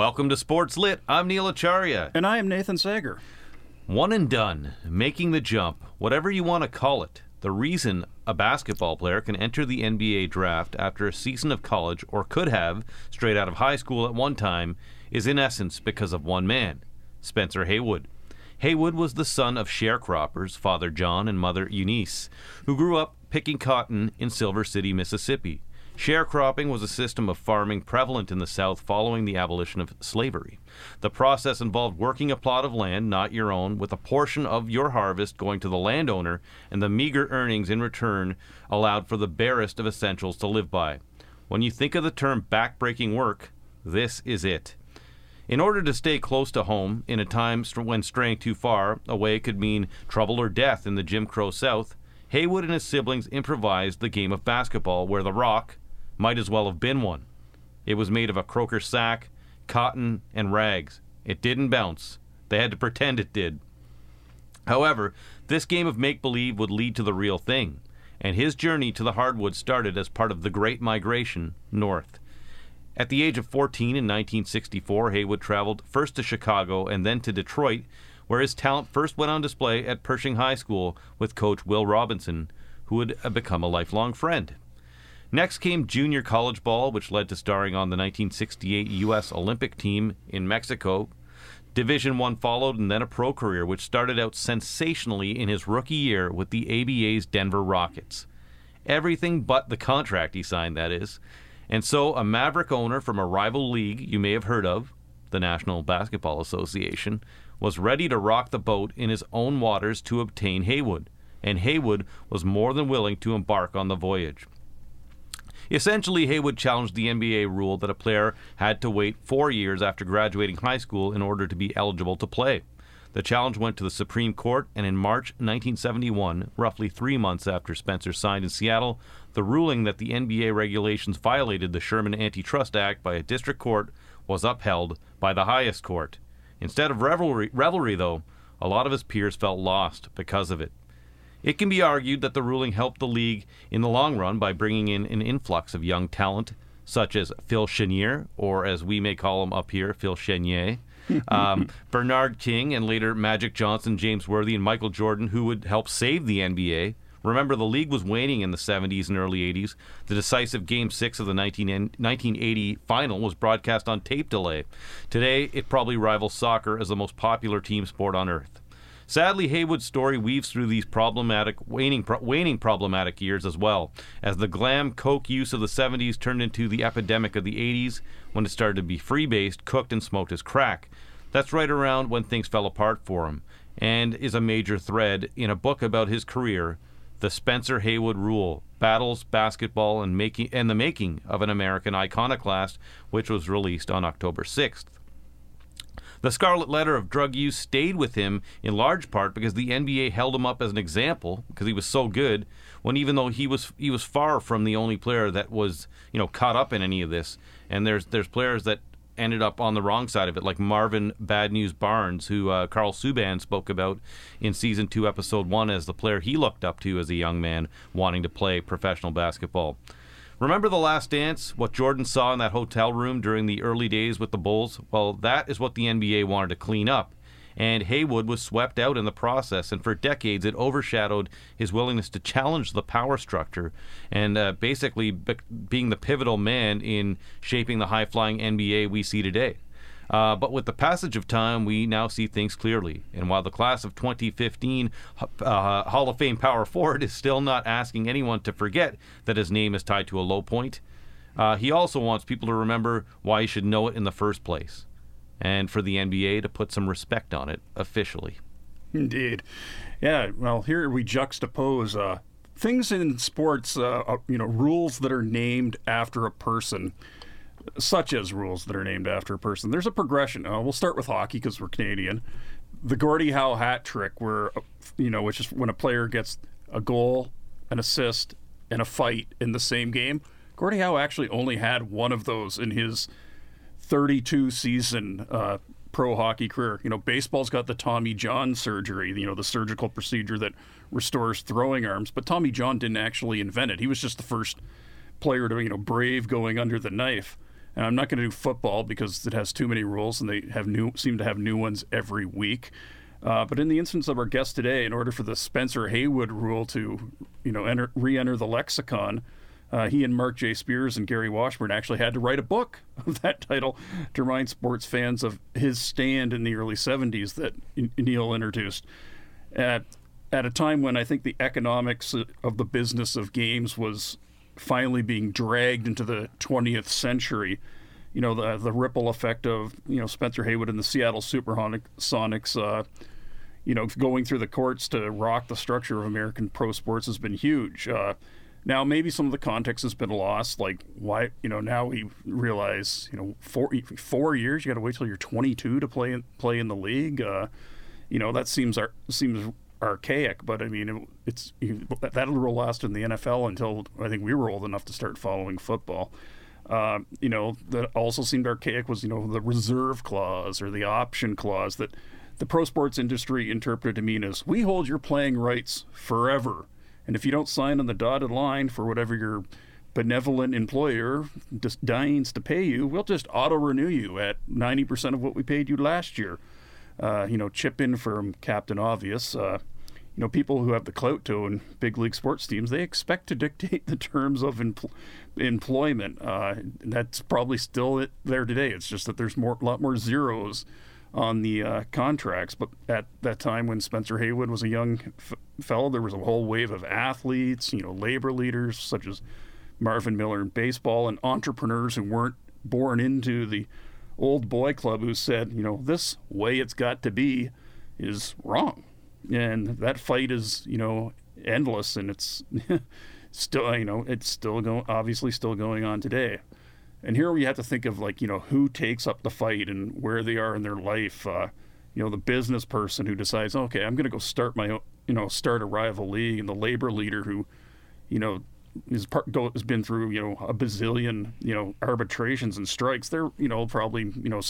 Welcome to Sports Lit. I'm Neil Acharya. And I am Nathan Sager. One and done, making the jump, whatever you want to call it. The reason a basketball player can enter the NBA draft after a season of college, or could have, straight out of high school at one time, is in essence because of one man Spencer Haywood. Haywood was the son of sharecroppers, Father John and Mother Eunice, who grew up picking cotton in Silver City, Mississippi. Sharecropping was a system of farming prevalent in the South following the abolition of slavery. The process involved working a plot of land, not your own, with a portion of your harvest going to the landowner, and the meager earnings in return allowed for the barest of essentials to live by. When you think of the term backbreaking work, this is it. In order to stay close to home in a time when straying too far away could mean trouble or death in the Jim Crow South, Haywood and his siblings improvised the game of basketball where the rock, might as well have been one. It was made of a croaker sack, cotton, and rags. It didn't bounce. They had to pretend it did. However, this game of make believe would lead to the real thing, and his journey to the hardwoods started as part of the Great Migration north. At the age of 14 in 1964, Haywood traveled first to Chicago and then to Detroit, where his talent first went on display at Pershing High School with coach Will Robinson, who would become a lifelong friend. Next came junior college ball, which led to starring on the 1968 U.S. Olympic team in Mexico. Division One followed, and then a pro career, which started out sensationally in his rookie year with the ABA's Denver Rockets. Everything but the contract he signed, that is. And so, a Maverick owner from a rival league you may have heard of, the National Basketball Association, was ready to rock the boat in his own waters to obtain Haywood, and Haywood was more than willing to embark on the voyage. Essentially, Haywood challenged the NBA rule that a player had to wait four years after graduating high school in order to be eligible to play. The challenge went to the Supreme Court, and in March 1971, roughly three months after Spencer signed in Seattle, the ruling that the NBA regulations violated the Sherman Antitrust Act by a district court was upheld by the highest court. Instead of revelry, revelry, though, a lot of his peers felt lost because of it. It can be argued that the ruling helped the league in the long run by bringing in an influx of young talent, such as Phil Chenier, or as we may call him up here, Phil Chenier, um, Bernard King, and later Magic Johnson, James Worthy, and Michael Jordan, who would help save the NBA. Remember, the league was waning in the 70s and early 80s. The decisive Game 6 of the 19, 1980 final was broadcast on tape delay. Today, it probably rivals soccer as the most popular team sport on earth. Sadly, Haywood's story weaves through these problematic, waning, pro- waning problematic years as well, as the glam coke use of the 70s turned into the epidemic of the 80s when it started to be free based, cooked, and smoked as crack. That's right around when things fell apart for him, and is a major thread in a book about his career, The Spencer Haywood Rule Battles, Basketball, and, making, and the Making of an American Iconoclast, which was released on October 6th. The scarlet letter of drug use stayed with him in large part because the NBA held him up as an example because he was so good. When even though he was he was far from the only player that was you know caught up in any of this, and there's there's players that ended up on the wrong side of it, like Marvin Bad News Barnes, who uh, Karl Subban spoke about in season two, episode one, as the player he looked up to as a young man wanting to play professional basketball. Remember The Last Dance? What Jordan saw in that hotel room during the early days with the Bulls? Well, that is what the NBA wanted to clean up. And Haywood was swept out in the process, and for decades it overshadowed his willingness to challenge the power structure and uh, basically be- being the pivotal man in shaping the high flying NBA we see today. Uh, but with the passage of time, we now see things clearly. And while the class of 2015 uh, Hall of Fame power forward is still not asking anyone to forget that his name is tied to a low point, uh, he also wants people to remember why he should know it in the first place. And for the NBA to put some respect on it officially. Indeed. Yeah, well, here we juxtapose uh, things in sports, uh, uh, you know, rules that are named after a person such as rules that are named after a person. There's a progression. Uh, we'll start with hockey because we're Canadian. The Gordie Howe hat trick, where you know, which is when a player gets a goal, an assist, and a fight in the same game. Gordie Howe actually only had one of those in his 32 season uh, pro hockey career. You know, baseball's got the Tommy John surgery, you know, the surgical procedure that restores throwing arms, but Tommy John didn't actually invent it. He was just the first player to, you know, brave going under the knife. And I'm not going to do football because it has too many rules, and they have new seem to have new ones every week. Uh, but in the instance of our guest today, in order for the Spencer Haywood rule to, you know, enter, re-enter the lexicon, uh, he and Mark J. Spears and Gary Washburn actually had to write a book of that title to remind sports fans of his stand in the early 70s that Neil introduced. At, at a time when I think the economics of the business of games was finally being dragged into the 20th century. You know, the, the ripple effect of, you know, Spencer Haywood and the Seattle Supersonics, uh, you know, going through the courts to rock the structure of American pro sports has been huge. Uh, now, maybe some of the context has been lost. Like, why, you know, now we realize, you know, four, four years, you got to wait till you're 22 to play play in the league. Uh, you know, that seems seems archaic, but I mean, it, it's that, that rule lasted in the NFL until I think we were old enough to start following football. Uh, you know, that also seemed archaic was, you know, the reserve clause or the option clause that the pro sports industry interpreted to mean as we hold your playing rights forever and if you don't sign on the dotted line for whatever your benevolent employer deigns to pay you, we'll just auto renew you at 90% of what we paid you last year. Uh, you know, chip in from Captain Obvious. Uh, you know, people who have the clout to own big league sports teams, they expect to dictate the terms of empl- employment. Uh, that's probably still there today. It's just that there's more, a lot more zeros on the uh, contracts. But at that time, when Spencer Haywood was a young f- fellow, there was a whole wave of athletes, you know, labor leaders such as Marvin Miller in baseball, and entrepreneurs who weren't born into the old boy club who said, you know, this way it's got to be is wrong. And that fight is, you know, endless and it's still, you know, it's still going, obviously still going on today. And here we have to think of like, you know, who takes up the fight and where they are in their life. Uh, you know, the business person who decides, okay, I'm going to go start my, you know, start a rival league, and the labor leader who, you know, go, has been through, you know, a bazillion, you know, arbitrations and strikes. They're, you know, probably, you know,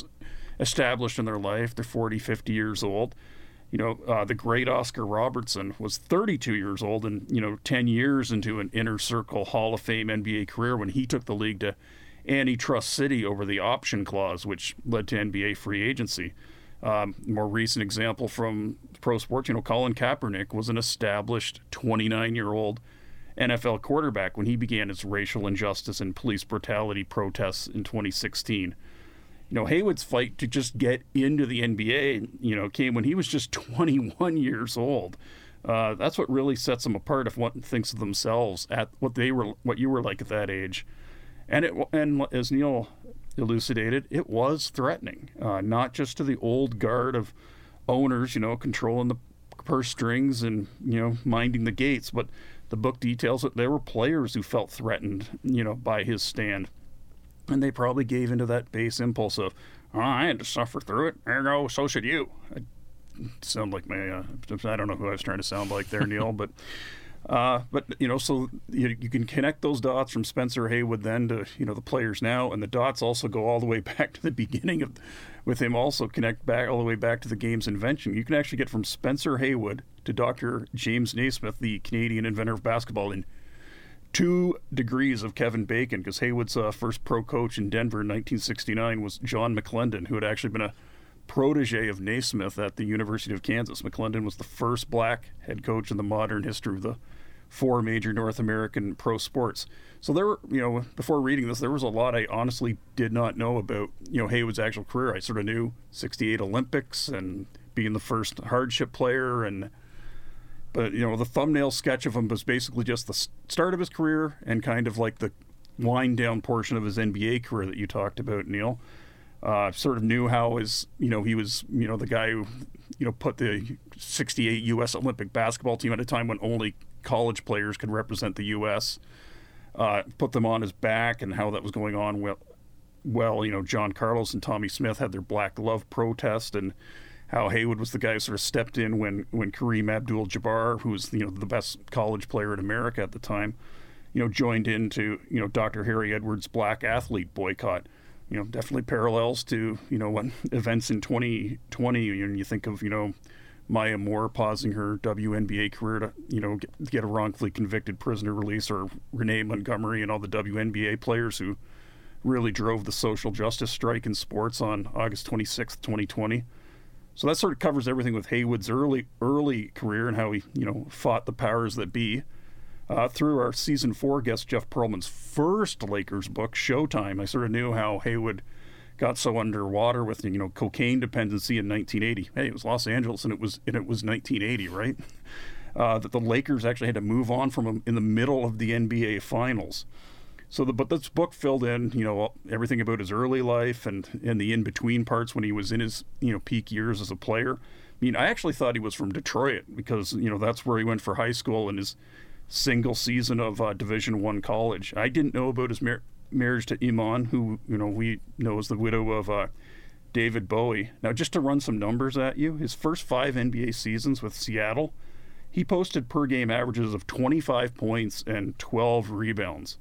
established in their life. They're 40, 50 years old. You know, uh, the great Oscar Robertson was 32 years old and, you know, 10 years into an inner circle Hall of Fame NBA career when he took the league to antitrust city over the option clause, which led to NBA free agency. Um, more recent example from pro sports, you know, Colin Kaepernick was an established 29 year old NFL quarterback when he began his racial injustice and police brutality protests in 2016. You know, Haywood's fight to just get into the NBA, you know, came when he was just 21 years old. Uh, that's what really sets them apart if one thinks of themselves at what they were, what you were like at that age. And it and as Neil elucidated, it was threatening, uh, not just to the old guard of owners, you know, controlling the purse strings and you know minding the gates, but the book details that there were players who felt threatened, you know, by his stand, and they probably gave into that base impulse of, oh, I had to suffer through it. There you go. So should you. I sound like my uh, I don't know who I was trying to sound like there, Neil, but uh, but you know, so you, you, can connect those dots from Spencer Haywood then to you know the players now, and the dots also go all the way back to the beginning of, with him also connect back all the way back to the game's invention. You can actually get from Spencer Haywood to Dr. James Naismith, the Canadian inventor of basketball, in two degrees of Kevin Bacon, because Haywood's uh, first pro coach in Denver in 1969 was John McLendon, who had actually been a protege of Naismith at the University of Kansas. McLendon was the first black head coach in the modern history of the four major North American pro sports. So there were, you know, before reading this, there was a lot I honestly did not know about, you know, Haywood's actual career. I sort of knew 68 Olympics and being the first hardship player and but you know the thumbnail sketch of him was basically just the start of his career and kind of like the wind down portion of his NBA career that you talked about, Neil uh, sort of knew how his, you know, he was, you know, the guy who, you know, put the 68 U.S. Olympic basketball team at a time when only college players could represent the U.S., uh, put them on his back and how that was going on. Well, well, you know, John Carlos and Tommie Smith had their black Love protest and how Haywood was the guy who sort of stepped in when, when Kareem Abdul-Jabbar, who was, you know, the best college player in America at the time, you know, joined into, you know, Dr. Harry Edwards' black athlete boycott you know, definitely parallels to, you know, what events in 2020. And you think of, you know, Maya Moore pausing her WNBA career to, you know, get, get, a wrongfully convicted prisoner release, or Renee Montgomery and all the WNBA players who really drove the social justice strike in sports on August 26, 2020. So that sort of covers everything with Haywood's early early career and how he, you know, fought the powers that be. Uh, through our season four guest Jeff Pearlman's first Lakers book, Showtime, I sort of knew how Haywood got so underwater with you know cocaine dependency in 1980. Hey, it was Los Angeles and it was and it was 1980, right? Uh, that the Lakers actually had to move on from him in the middle of the NBA Finals. So, the, but this book filled in, you know, everything about his early life and and the in between parts when he was in his you know peak years as a player. I mean, I actually thought he was from Detroit because you know that's where he went for high school and his single season of uh, Division One college. I didn't know about his mar- marriage to Iman, who you know we know is the widow of uh, David Bowie. Now, just to run some numbers at you, his first five NBA seasons with Seattle, he posted per game averages of 25 points and 12 rebounds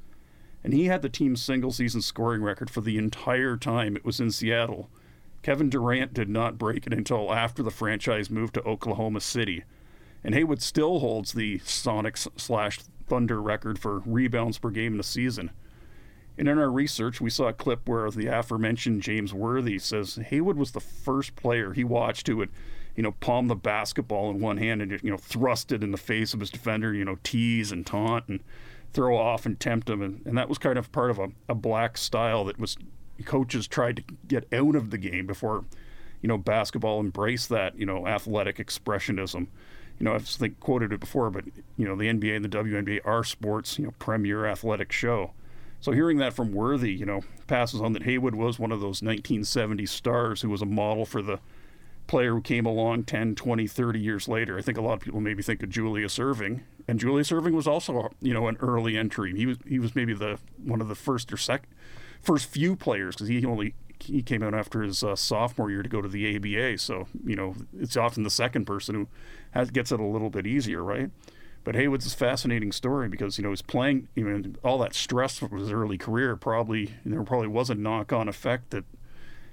and he had the team's single season scoring record for the entire time it was in Seattle. Kevin Durant did not break it until after the franchise moved to Oklahoma City. And Haywood still holds the Sonics slash Thunder record for rebounds per game in a season. And in our research, we saw a clip where the aforementioned James Worthy says Haywood was the first player he watched who would, you know, palm the basketball in one hand and, you know, thrust it in the face of his defender, you know, tease and taunt. And throw off and tempt them. And, and that was kind of part of a, a black style that was coaches tried to get out of the game before, you know, basketball embraced that, you know, athletic expressionism. You know, I've think quoted it before, but you know, the NBA and the WNBA are sports, you know, premier athletic show. So hearing that from Worthy, you know, passes on that Haywood was one of those 1970s stars who was a model for the player who came along 10, 20, 30 years later. I think a lot of people maybe think of Julius Erving, and Julius Erving was also, you know, an early entry. He was he was maybe the one of the first or sec, first few players because he only he came out after his uh, sophomore year to go to the ABA. So you know, it's often the second person who has, gets it a little bit easier, right? But Haywood's a fascinating story because you know he's playing, you know, all that stress from his early career probably there probably was a knock-on effect that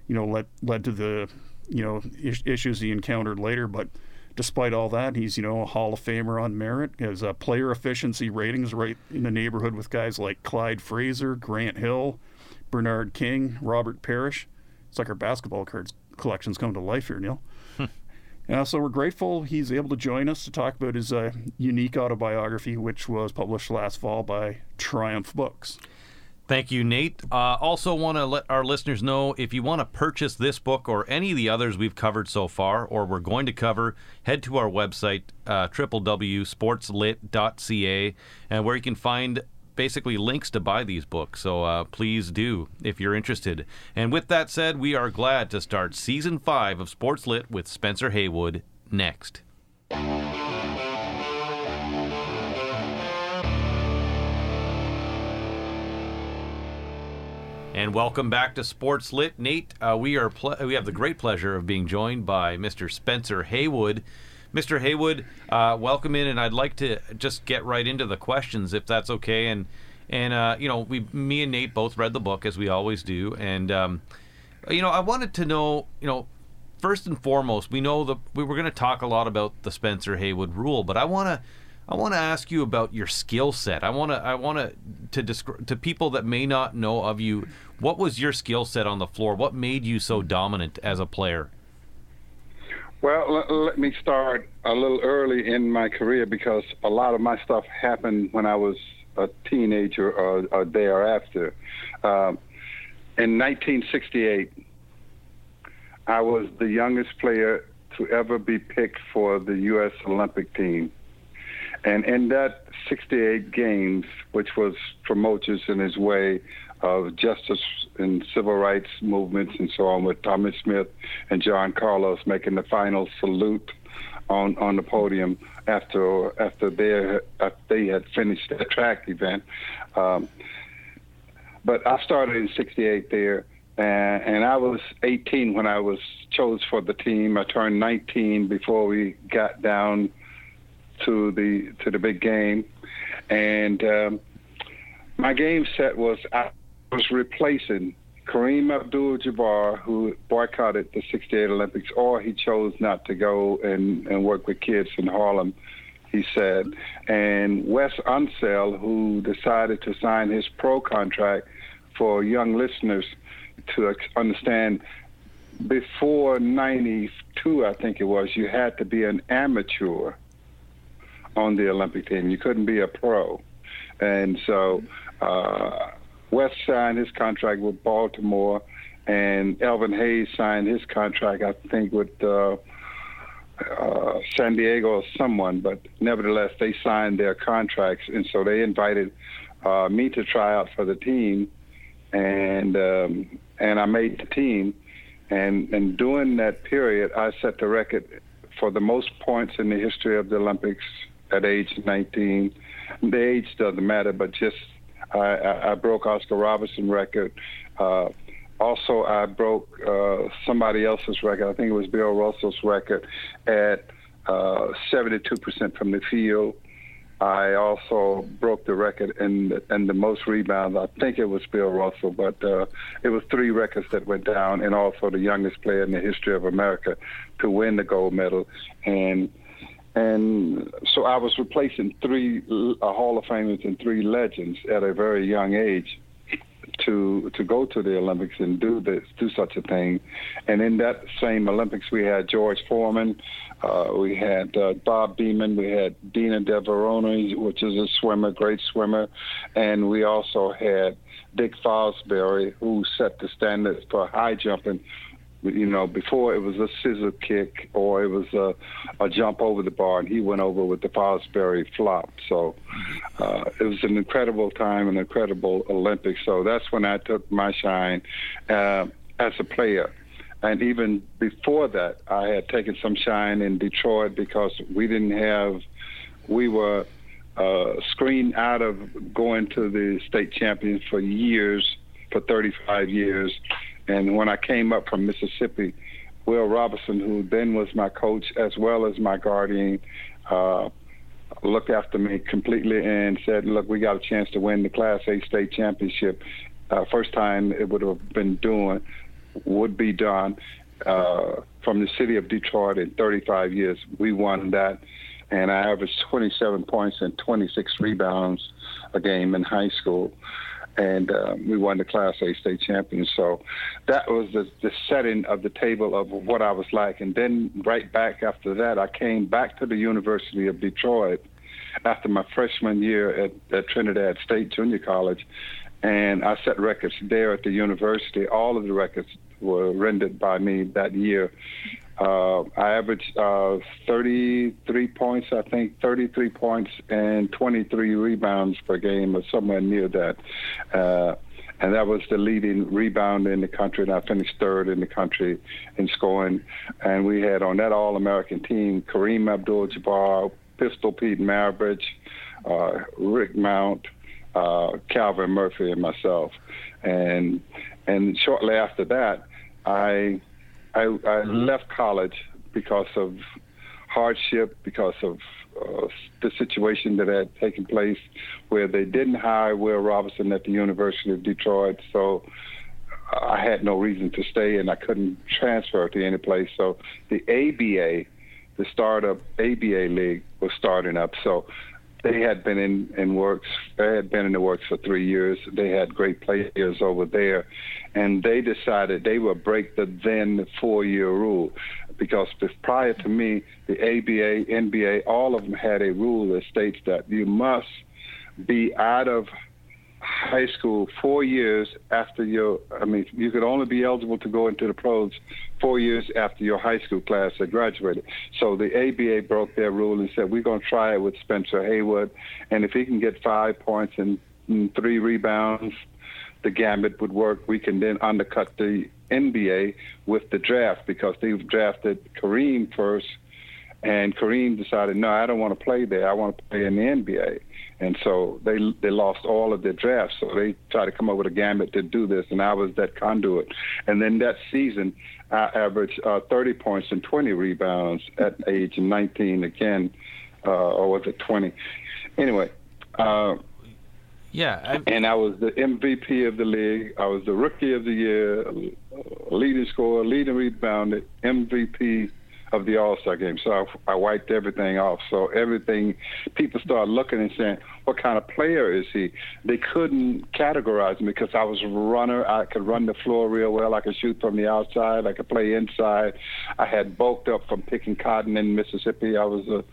you know led led to the you know is- issues he encountered later, but despite all that, he's you know a Hall of Famer on merit. His uh, player efficiency ratings right in the neighborhood with guys like Clyde Frazier, Grant Hill, Bernard King, Robert Parish. It's like our basketball cards collections come to life here, Neil. Uh, so we're grateful he's able to join us to talk about his uh, unique autobiography, which was published last fall by Triumph Books. Thank you, Nate. Uh, also, want to let our listeners know if you want to purchase this book or any of the others we've covered so far, or we're going to cover, head to our website, uh, www.sportslit.ca, and where you can find basically links to buy these books. So uh, please do if you're interested. And with that said, we are glad to start season five of Sports Lit with Spencer Haywood next. And welcome back to Sports Lit, Nate. Uh, we are ple- we have the great pleasure of being joined by Mr. Spencer Haywood. Mr. Haywood, uh, welcome in, and I'd like to just get right into the questions, if that's okay. And and uh, you know, we, me and Nate both read the book as we always do, and um, you know, I wanted to know, you know, first and foremost, we know that we were going to talk a lot about the Spencer Haywood rule, but I want to I want to ask you about your skill set. I want to I want to to describe to people that may not know of you. What was your skill set on the floor? What made you so dominant as a player? Well, let, let me start a little early in my career because a lot of my stuff happened when I was a teenager or, or thereafter. Um, in 1968, I was the youngest player to ever be picked for the U.S. Olympic team. And in that 68 games, which was promoters in his way of justice and civil rights movements and so on, with Thomas Smith and John Carlos making the final salute on on the podium after after they after they had finished the track event. Um, but I started in '68 there, and, and I was 18 when I was chose for the team. I turned 19 before we got down to the to the big game, and um, my game set was I was replacing Kareem Abdul-Jabbar, who boycotted the '68 Olympics, or he chose not to go and, and work with kids in Harlem. He said, and Wes Unseld, who decided to sign his pro contract for young listeners to understand before 92, I think it was, you had to be an amateur on the Olympic team. You couldn't be a pro. And so uh, West signed his contract with Baltimore, and Elvin Hayes signed his contract, I think, with uh, uh, San Diego or someone. But nevertheless, they signed their contracts, and so they invited uh, me to try out for the team, and um, and I made the team. And and during that period, I set the record for the most points in the history of the Olympics at age 19. The age doesn't matter, but just I, I broke Oscar Robertson record. Uh, also, I broke uh, somebody else's record. I think it was Bill Russell's record at uh, 72% from the field. I also broke the record in in the most rebounds. I think it was Bill Russell, but uh, it was three records that went down, and also the youngest player in the history of America to win the gold medal. And and so I was replacing three Hall of Famers and three legends at a very young age to to go to the Olympics and do this, do such a thing. And in that same Olympics, we had George Foreman, uh, we had uh, Bob Beamon, we had Donna de Varona, which is a swimmer, great swimmer, and we also had Dick Fosbury, who set the standards for high jumping you know, before it was a scissor kick or it was a, a jump over the bar, and he went over with the Fosbury flop. So uh, it was an incredible time, an incredible Olympics. So that's when I took my shine uh, as a player. And even before that, I had taken some shine in Detroit because we didn't have, we were uh, screened out of going to the state champions for years, for 35 years and when I came up from Mississippi, Will Robinson, who then was my coach as well as my guardian, uh, looked after me completely and said, "Look, we got a chance to win the Class A state championship. Uh, first time it would have been doing, would be done uh, from the city of Detroit in 35 years. We won that." And I averaged 27 points and 26 rebounds a game in high school and uh, we won the Class A state champion. So that was the, the setting of the table of what I was like. And then right back after that, I came back to the University of Detroit after my freshman year at, at Trinidad State Junior College, and I set records there at the university. All of the records were rendered by me that year. Uh, I averaged uh, 33 points, I think, 33 points and 23 rebounds per game, or somewhere near that. Uh, and that was the leading rebounder in the country, and I finished third in the country in scoring. And we had on that All American team Kareem Abdul Jabbar, Pistol Pete Maravich, uh, Rick Mount, uh, Calvin Murphy, and myself. And and shortly after that, I I, I mm-hmm. left college because of hardship, because of uh, the situation that had taken place where they didn't hire Will Robinson at the University of Detroit. So I had no reason to stay and I couldn't transfer to any place. So the ABA, the startup ABA league, was starting up. So they had been in, in works. They had been in the works for three years. They had great players over there, and they decided they would break the then four-year rule, because prior to me, the ABA, NBA, all of them had a rule that states that you must be out of high school four years after your i mean you could only be eligible to go into the pros four years after your high school class had graduated. So the aba broke their rule and said we're going to try it with spencer haywood and if he can get five points and, and three rebounds the gambit would work. We can then undercut the nba with the draft because they've drafted kareem first and Kareem decided, no, I don't want to play there. I want to play in the NBA and so they they lost all of their drafts. So they tried to come up with a gambit to do this, and I was that conduit. And then that season, I averaged uh, 30 points and 20 rebounds at age 19 again, uh, or was it 20? Anyway. Uh, yeah, I... and I was the MVP of the league. I was the rookie of the year, leading scorer, leading rebounder, MVP of the All Star game. So I, I wiped everything off. So everything, people started looking and saying, "What kind of player is he?" They couldn't categorize me because I was a runner. I could run the floor real well. I could shoot from the outside. I could play inside. I had bulked up from picking cotton in Mississippi. I was a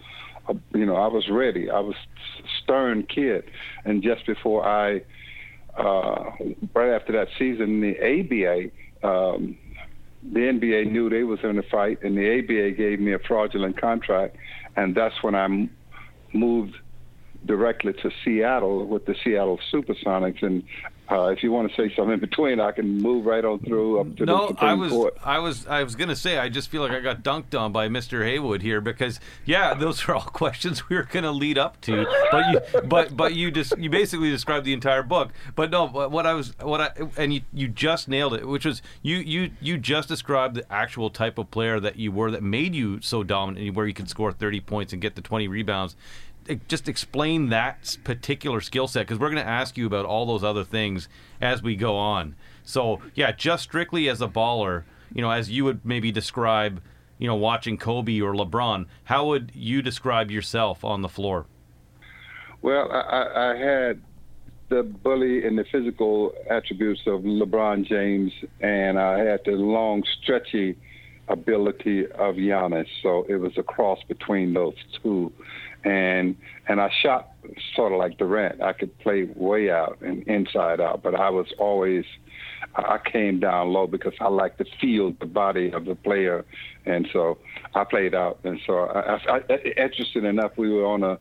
you know, I was ready. I was stern kid, and just before I, uh, right after that season, the ABA, um, the NBA knew they was in a fight, and the ABA gave me a fraudulent contract, and that's when I moved directly to Seattle with the Seattle Supersonics, and uh, if you want to say something in between, I can move right on through up to no, the Supreme I was, Court. I was, I was gonna say, I just feel like I got dunked on by Mr. Haywood here because, yeah, those are all questions we were gonna lead up to, but you, but, but you just, you basically described the entire book. But no, what I was, what I, and you, you just nailed it, which was you, you, you just described the actual type of player that you were that made you so dominant, where you could score 30 points and get the 20 rebounds just explain that particular skill set because we're going to ask you about all those other things as we go on. So, yeah, just strictly as a baller, you know, as you would maybe describe, you know, watching Kobe or LeBron, how would you describe yourself on the floor? Well, I, I had the bully and the physical attributes of LeBron James, and I had the long, stretchy ability of Giannis. So it was a cross between those two and and I shot sort of like Durant. I could play way out and inside out, but I was always I came down low because I like to feel the body of the player, and so I played out. And so, I, I, I, interesting enough, we were on a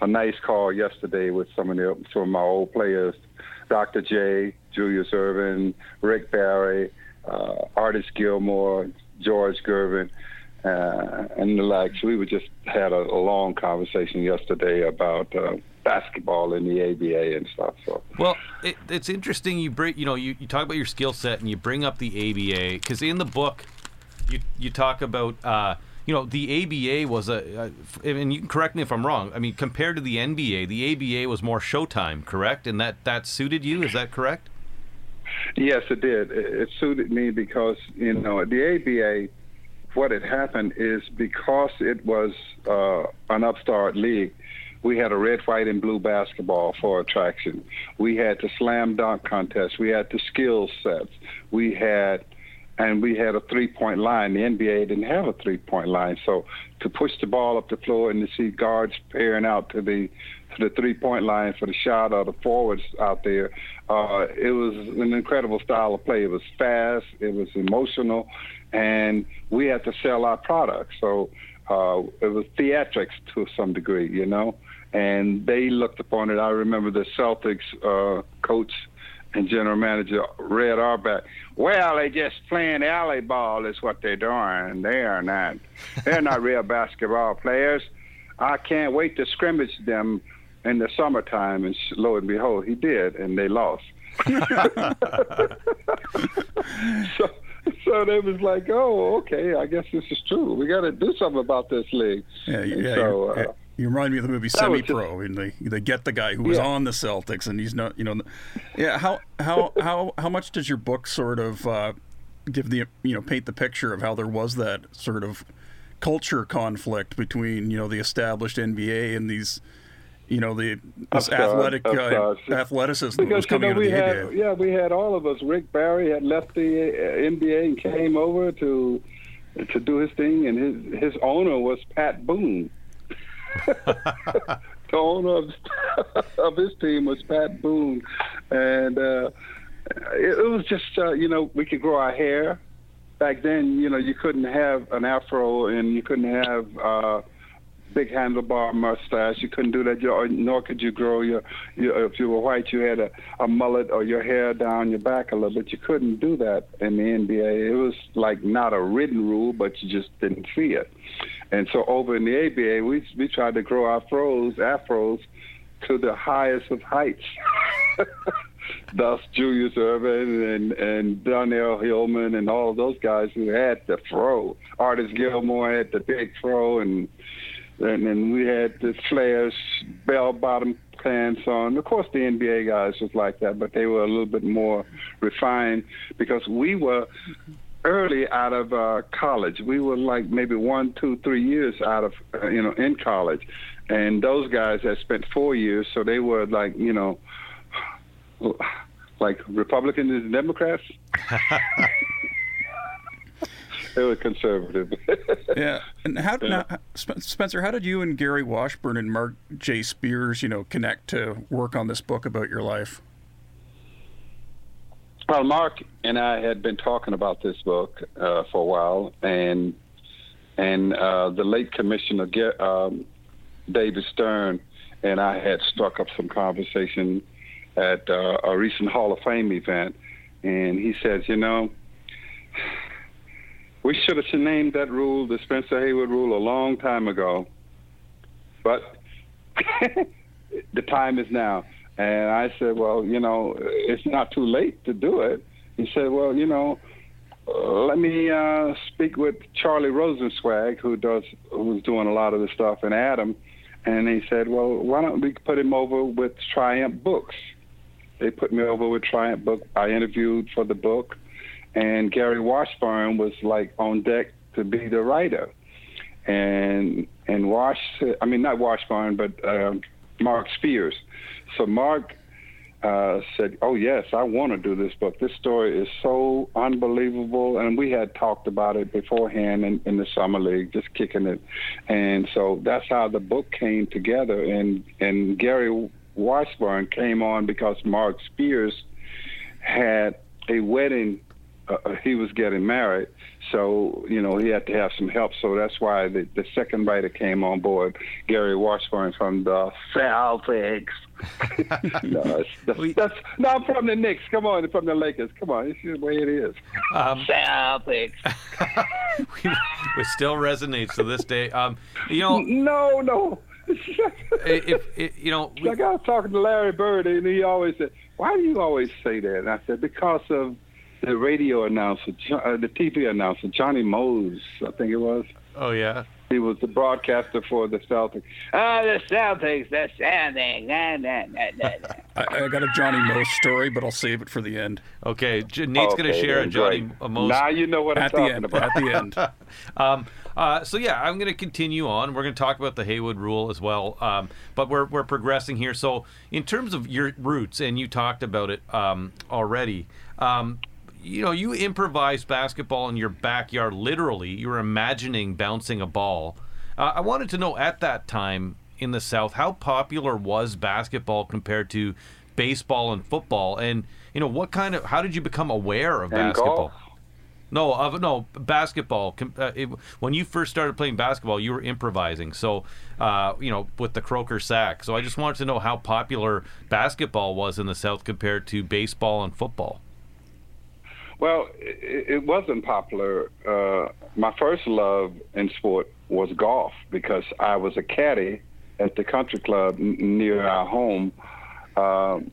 a nice call yesterday with some of the some of my old players, Dr. J, Julius Erving, Rick Barry, uh, Artis Gilmore, George Gervin uh, and the likes. We were just had a, a long conversation yesterday about uh, basketball in the ABA and stuff. So well, it, it's interesting. You bring you know you, you talk about your skill set and you bring up the ABA because in the book you you talk about. Uh, you know, the ABA was a, a, and you can correct me if I'm wrong. I mean, compared to the NBA, the ABA was more Showtime, correct? And that that suited you. Is that correct? Yes, it did. It, it suited me because you know the ABA what had happened is because it was uh, an upstart league, we had a red, white, and blue basketball for attraction. We had the slam dunk contest. We had the skill sets. We had, and we had a three-point line. The NBA didn't have a three-point line, so to push the ball up the floor and to see guards pairing out to the to the three-point line for the shot or the forwards out there, uh, it was an incredible style of play. It was fast. It was emotional and we had to sell our product. So uh, it was theatrics to some degree, you know. And they looked upon it. I remember the Celtics uh, coach and general manager Red Auerbach. Well, they just playing alley ball is what they're doing. They are not. They're not real basketball players. I can't wait to scrimmage them in the summertime. And lo and behold, he did, and they lost. so so they was like, "Oh, okay, I guess this is true. We got to do something about this league." Yeah, yeah. So, uh, you remind me of the movie Semi Pro, and they they get the guy who was yeah. on the Celtics, and he's not, you know, yeah. How how how how much does your book sort of uh, give the you know paint the picture of how there was that sort of culture conflict between you know the established NBA and these you know the this athletic uh, athleticism because, was coming you know, we had, NBA. Yeah, we had all of us. Rick Barry had left the uh, NBA and came over to to do his thing, and his his owner was Pat Boone. the owner of, of his team was Pat Boone, and uh, it, it was just uh, you know we could grow our hair. Back then, you know, you couldn't have an afro and you couldn't have uh, big handlebar mustache. You couldn't do that, nor could you grow your, your if you were white, you had a, a mullet or your hair down your back a little bit. You couldn't do that in the NBA. It was like not a written rule, but you just didn't see it. And so over in the ABA, we we tried to grow our afros, afros to the highest of heights. Thus, Julius Erving and and Darnell Hillman and all those guys who had the fro. Artis Gilmore had the big fro, and and then we had the flares, bell bottom pants on. Of course, the NBA guys was like that, but they were a little bit more refined because we were early out of uh, college. We were like maybe one, two, three years out of uh, you know in college, and those guys had spent four years, so they were like you know like Republicans and Democrats. they were conservative. yeah, and how yeah. Now, Spencer? How did you and Gary Washburn and Mark J. Spears, you know, connect to work on this book about your life? Well, Mark and I had been talking about this book uh, for a while, and and uh, the late Commissioner um, David Stern and I had struck up some conversation at uh, a recent Hall of Fame event, and he says, you know, we should have named that rule the Spencer Haywood rule a long time ago, but the time is now. And I said, well, you know, it's not too late to do it. He said, well, you know, let me uh, speak with Charlie Rosenswag, who does, who's doing a lot of the stuff, and Adam. And he said, well, why don't we put him over with Triumph Books? They put me over with Triumph Book. I interviewed for the book, and Gary Washburn was like on deck to be the writer. And and Wash, I mean not Washburn, but uh, Mark Spears. So Mark uh, said, "Oh yes, I want to do this book. This story is so unbelievable." And we had talked about it beforehand in, in the summer league, just kicking it. And so that's how the book came together. And and Gary Washburn came on because Mark Spears had a wedding. Uh, uh, he was getting married, so you know he had to have some help. So that's why the, the second writer came on board, Gary Washburn from the Celtics. no, that's, we, that's no, I'm from the Knicks. Come on, from the Lakers. Come on, it's the way it is. Um, Celtics. we, it still resonates to this day. Um, you know, no, no if, if, you know, we, like I was talking to Larry Bird, and he always said, "Why do you always say that?" And I said, "Because of the radio announcer, uh, the TV announcer, Johnny Most, I think it was." Oh yeah. He was the broadcaster for the Celtics. Ah, oh, the Celtics, the Celtics. Nah, nah, nah, nah. I, I, got a Johnny Most story, but I'll save it for the end. Okay, J- Nate's okay, going to share a Johnny Most. Now you know what at I'm talking end, about. At the end. um, uh, so yeah, I'm going to continue on. We're going to talk about the Haywood Rule as well, um, but we're we're progressing here. So in terms of your roots, and you talked about it um, already. Um, you know, you improvised basketball in your backyard. Literally, you were imagining bouncing a ball. Uh, I wanted to know at that time in the South how popular was basketball compared to baseball and football, and you know what kind of how did you become aware of and basketball? Golf. No, of no basketball. Uh, it, when you first started playing basketball, you were improvising. So, uh, you know, with the Croker sack. So I just wanted to know how popular basketball was in the South compared to baseball and football. Well, it, it wasn't popular. Uh, my first love in sport was golf because I was a caddy at the country club near our home. Um,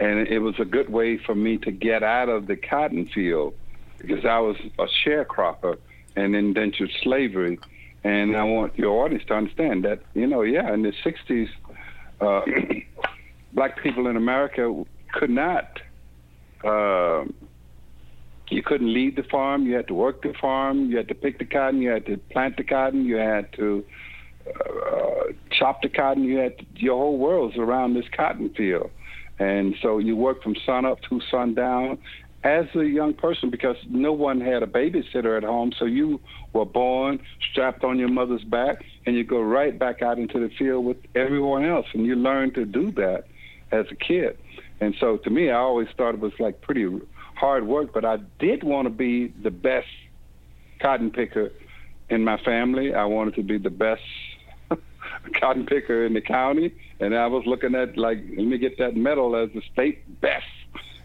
and it was a good way for me to get out of the cotton field because I was a sharecropper and indentured slavery. And I want your audience to understand that, you know, yeah, in the 60s, uh, black people in America could not, uh, you couldn't leave the farm. You had to work the farm. You had to pick the cotton. You had to plant the cotton. You had to uh, chop the cotton. You had to, your whole world's around this cotton field. And so you work from sun up to sundown, as a young person because no one had a babysitter at home. So you were born strapped on your mother's back, and you go right back out into the field with everyone else, and you learn to do that as a kid. And so to me, I always thought it was like pretty hard work, but I did want to be the best cotton picker in my family. I wanted to be the best cotton picker in the county, and I was looking at like, let me get that medal as the state best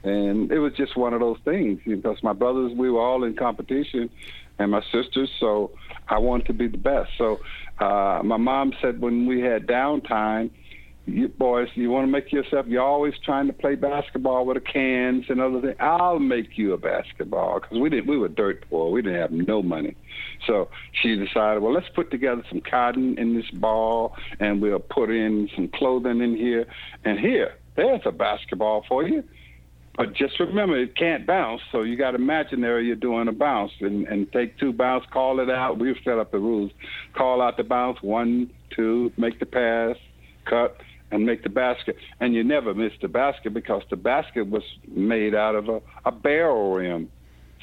and it was just one of those things because my brothers we were all in competition and my sisters so i wanted to be the best so uh my mom said when we had downtime you boys you want to make yourself you're always trying to play basketball with the cans and other things i'll make you a basketball because we didn't we were dirt poor we didn't have no money so she decided well let's put together some cotton in this ball and we'll put in some clothing in here and here there's a basketball for you But just remember, it can't bounce. So you got imaginary you're doing a bounce and, and take two bounce, call it out. We've set up the rules. Call out the bounce, one, two, make the pass, cut, and make the basket. And you never missed the basket because the basket was made out of a, a barrel rim.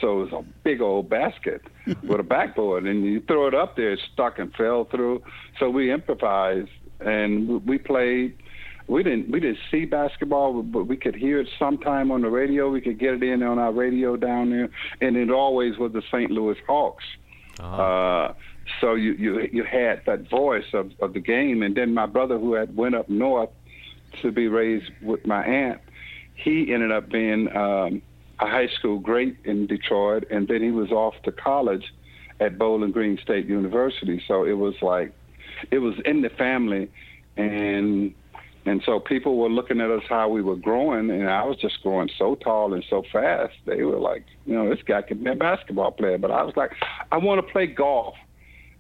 So it was a big old basket with a backboard, and you throw it up there, it stuck and fell through. So we improvised and we played. We didn't we didn't see basketball, but we could hear it sometime on the radio. We could get it in on our radio down there, and it always was the St. Louis Hawks. Uh-huh. Uh, so you, you you had that voice of, of the game, and then my brother who had went up north to be raised with my aunt, he ended up being um, a high school great in Detroit, and then he was off to college at Bowling Green State University. So it was like it was in the family, and and so people were looking at us how we were growing, and I was just growing so tall and so fast. They were like, you know, this guy could be a basketball player. But I was like, I want to play golf.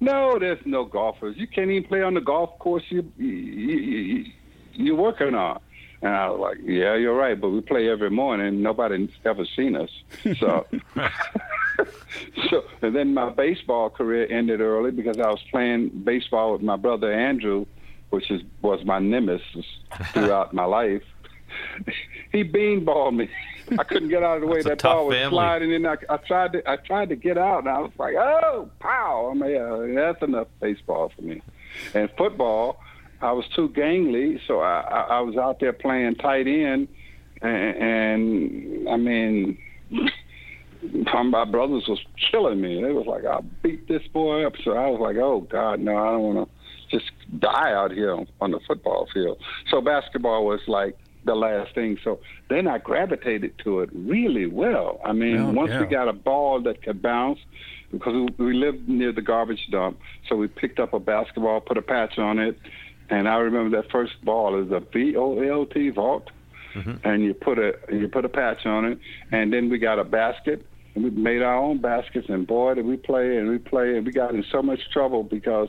No, there's no golfers. You can't even play on the golf course you, you, you you're working on. And I was like, yeah, you're right, but we play every morning. Nobody's ever seen us. So, so and then my baseball career ended early because I was playing baseball with my brother Andrew, which is was my nemesis throughout my life. He beanballed me. I couldn't get out of the way. That ball was family. sliding in. I, I tried to I tried to get out, and I was like, oh, pow! I mean, uh, that's enough baseball for me. And football, I was too gangly, so I, I, I was out there playing tight end, and, and I mean, my brothers was killing me. They was like, "I'll beat this boy up." So I was like, "Oh God, no, I don't want to just die out here on, on the football field." So basketball was like the last thing. So then I gravitated to it really well. I mean, Oh, once yeah. we got a ball that could bounce, because we lived near the garbage dump, so we picked up a basketball, put a patch on it, and I remember that first ball is a V O L T vault, mm-hmm. and you put a you put a patch on it, and then we got a basket. And we made our own baskets, and boy, did we play and we play, and we got in so much trouble because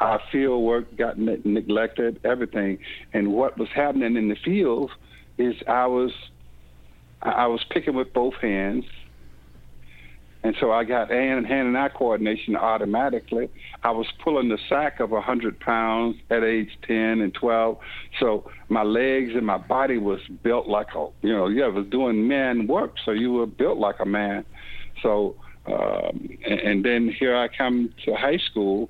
our field work got ne- neglected, everything. And what was happening in the fields is I was I was picking with both hands, and so I got hand hand and eye coordination automatically. I was pulling the sack of a hundred pounds at age ten and twelve, so my legs and my body was built like a you know yeah, I was doing man work, so you were built like a man. So um, and, and then here I come to high school,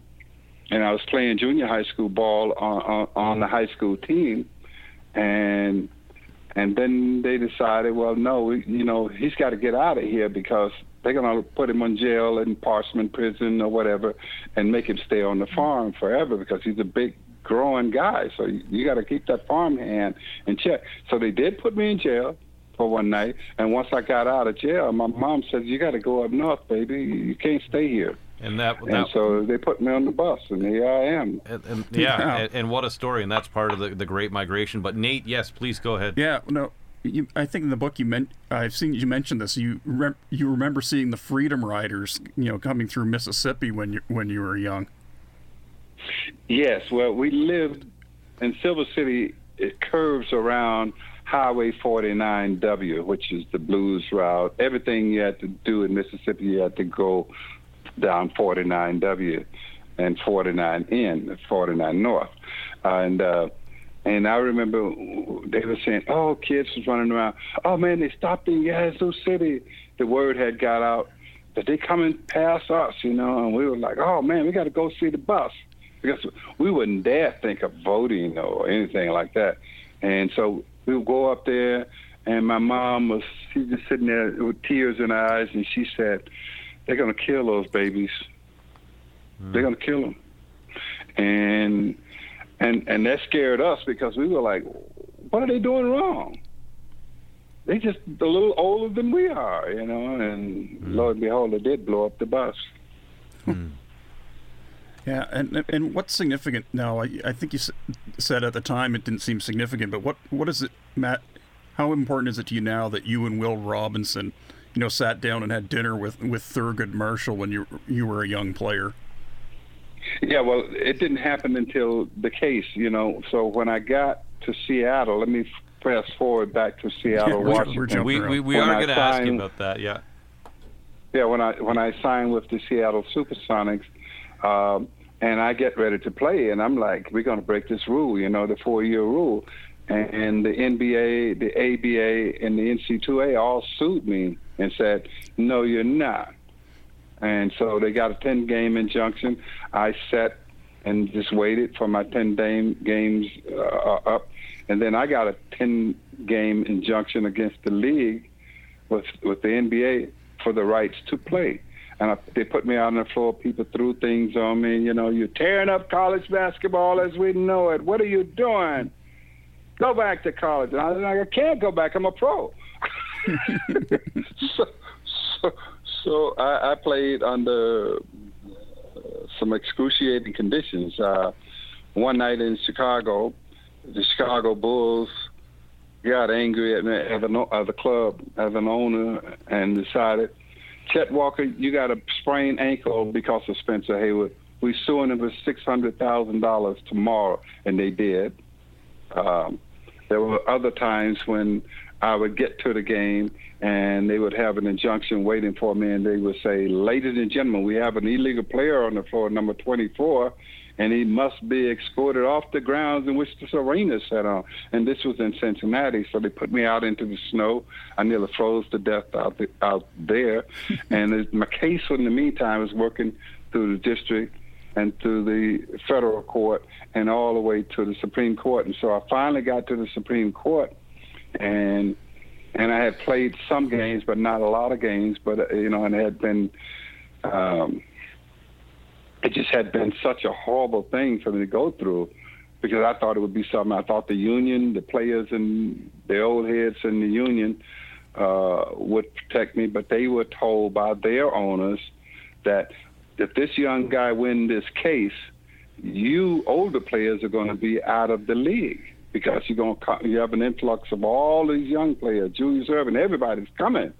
and I was playing junior high school ball on on, on the mm-hmm. high school team, and and then they decided, well, no, we, you know, he's got to get out of here because they're going to put him in jail in Parchman Prison or whatever, and make him stay on the mm-hmm. farm forever because he's a big growing guy. So you, you got to keep that farm hand in check. So they did put me in jail for one night, and once I got out of jail, my mom said, "You got to go up north, baby. You can't stay here." And that, And that so they put me on the bus, and here I am. and, and- yeah, and, and what a story, and that's part of the, the Great Migration. But Nate, yes, please go ahead. Yeah, no. You, I think in the book you meant I've seen you mention this. You rem- you remember seeing the Freedom Riders, you know, coming through Mississippi when you when you were young. Yes, well, we lived in Silver City. It curves around Highway 49W, which is the blues route. Everything you had to do in Mississippi, you had to go down 49W and 49N, 49 North, and uh, and I remember they were saying, "Oh, kids was running around. Oh man, they stopped in Yazoo City." The word had got out that they coming past us, you know, and we were like, "Oh man, we got to go see the bus." because we wouldn't dare think of voting or anything like that. And so we would go up there, and my mom was she just sitting there with tears in her eyes, and she said, "They're gonna kill those babies. They're gonna kill them." And and and that scared us because we were like, "What are they doing wrong?" They just a little older than we are, you know. And mm. lo and behold, they did blow up the bus. Hmm. Yeah, and and what's significant now? I, I think you said at the time it didn't seem significant, but what what is it, Matt? How important is it to you now that you and Will Robinson, you know, sat down and had dinner with with Thurgood Marshall when you you were a young player? Yeah, well, it didn't happen until the case, you know. So when I got to Seattle, let me fast forward back to Seattle, we're- Washington. we're We, around. we, we When are going to ask you about that, yeah. Yeah, when I when I signed with the Seattle SuperSonics, um, and I get ready to play, and I'm like, we're going to break this rule, you know, the four-year rule, and the NBA, the ABA, and the NC2A all sued me and said, no, you're not. And so they got a 10-game injunction. I sat and just waited for my 10 game games uh, up, and then I got a 10-game injunction against the league with with the NBA for the rights to play. And I, they put me out on the floor. People threw things on me. You know, you're tearing up college basketball as we know it. What are you doing? Go back to college. And I was like, I can't go back. I'm a pro. So, so, so I, I played under uh, some excruciating conditions. Uh, one night in Chicago, the Chicago Bulls got angry at me as, an, as a club, as an owner, and decided, Chet Walker, you got a sprained ankle because of Spencer Haywood. We're suing him for six hundred thousand dollars tomorrow, and they did. Um, there were other times when I would get to the game and they would have an injunction waiting for me, and they would say, "Ladies and gentlemen, we have an illegal player on the floor, number 24, and he must be escorted off the grounds in which this arena is set on." And this was in Cincinnati, so they put me out into the snow. I nearly froze to death out the, out there, and it, my case in the meantime was working through the district and through the federal court and all the way to the Supreme Court. And so I finally got to the Supreme Court, and and I had played some games, but not a lot of games. But uh, you know, and it had been, um, it just had been such a horrible thing for me to go through, because I thought it would be something. I thought the union, the players, and the old heads in the union uh, would protect me, but they were told by their owners that if this young guy win this case, you older players are going to be out of the league because you're going to you have an influx of all these young players, Julius Erving, everybody's coming.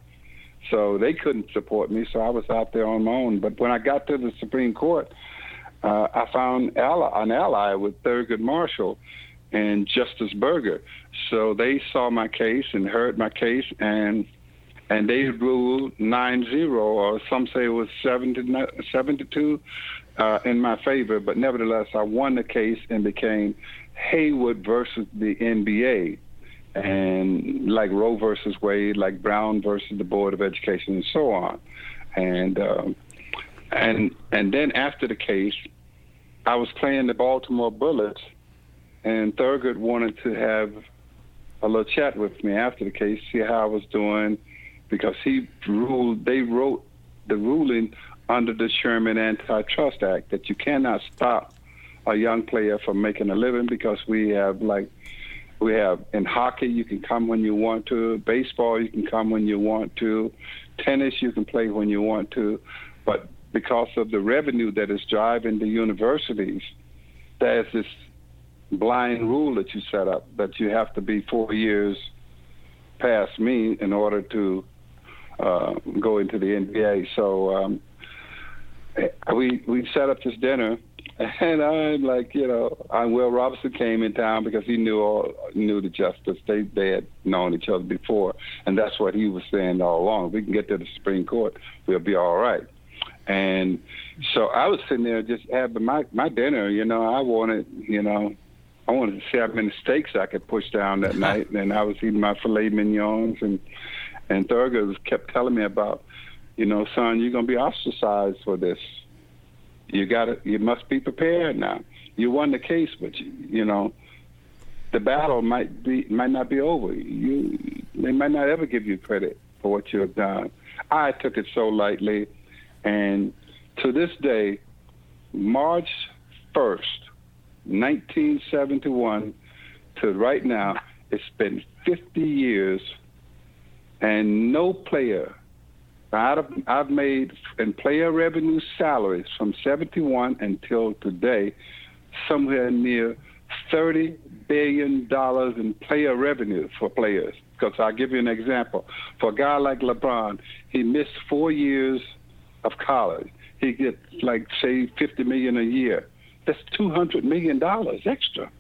So they couldn't support me, so I was out there on my own. But when I got to the Supreme Court, uh, I found ally, an ally with Thurgood Marshall and Justice Burger. So they saw my case and heard my case, and and they ruled 9-0, or some say it was 7 to 7 to 2 uh, in my favor. But nevertheless, I won the case and became Haywood versus the NBA, and like Roe versus Wade, like Brown versus the Board of Education, and so on. And um, and and then after the case, I was playing the Baltimore Bullets, and Thurgood wanted to have a little chat with me after the case, see how I was doing, because he ruled. They wrote the ruling under the Sherman Antitrust Act that you cannot stop a young player from making a living because we have like we have in hockey you can come when you want to. Baseball you can come when you want to. Tennis you can play when you want to. But because of the revenue that is driving the universities there's this blind rule that you set up that you have to be four years past me in order to uh, go into the NBA so um, we we set up this dinner and I'm like, you know, and Will Robinson came in town because he knew all knew the justice. They they had known each other before, and that's what he was saying all along. If we can get to the Supreme Court, we'll be all right. And so I was sitting there just having my my dinner. You know, I wanted, you know, I wanted to see how many steaks I could push down that night, and I was eating my filet mignons, and and Thurgood kept telling me about, you know, son, you're gonna be ostracized for this. You got to you must be prepared now. You won the case but you, you know the battle might be might not be over. You they might not ever give you credit for what you have done. I took it so lightly and to this day march 1st 1971 to right now it's been 50 years and no player I've, I've made in player revenue salaries from 71 until today somewhere near 30 billion dollars in player revenue for players. Because I'll give you an example. For a guy like LeBron, he missed four years of college. He gets like say 50 million a year. That's 200 million dollars extra.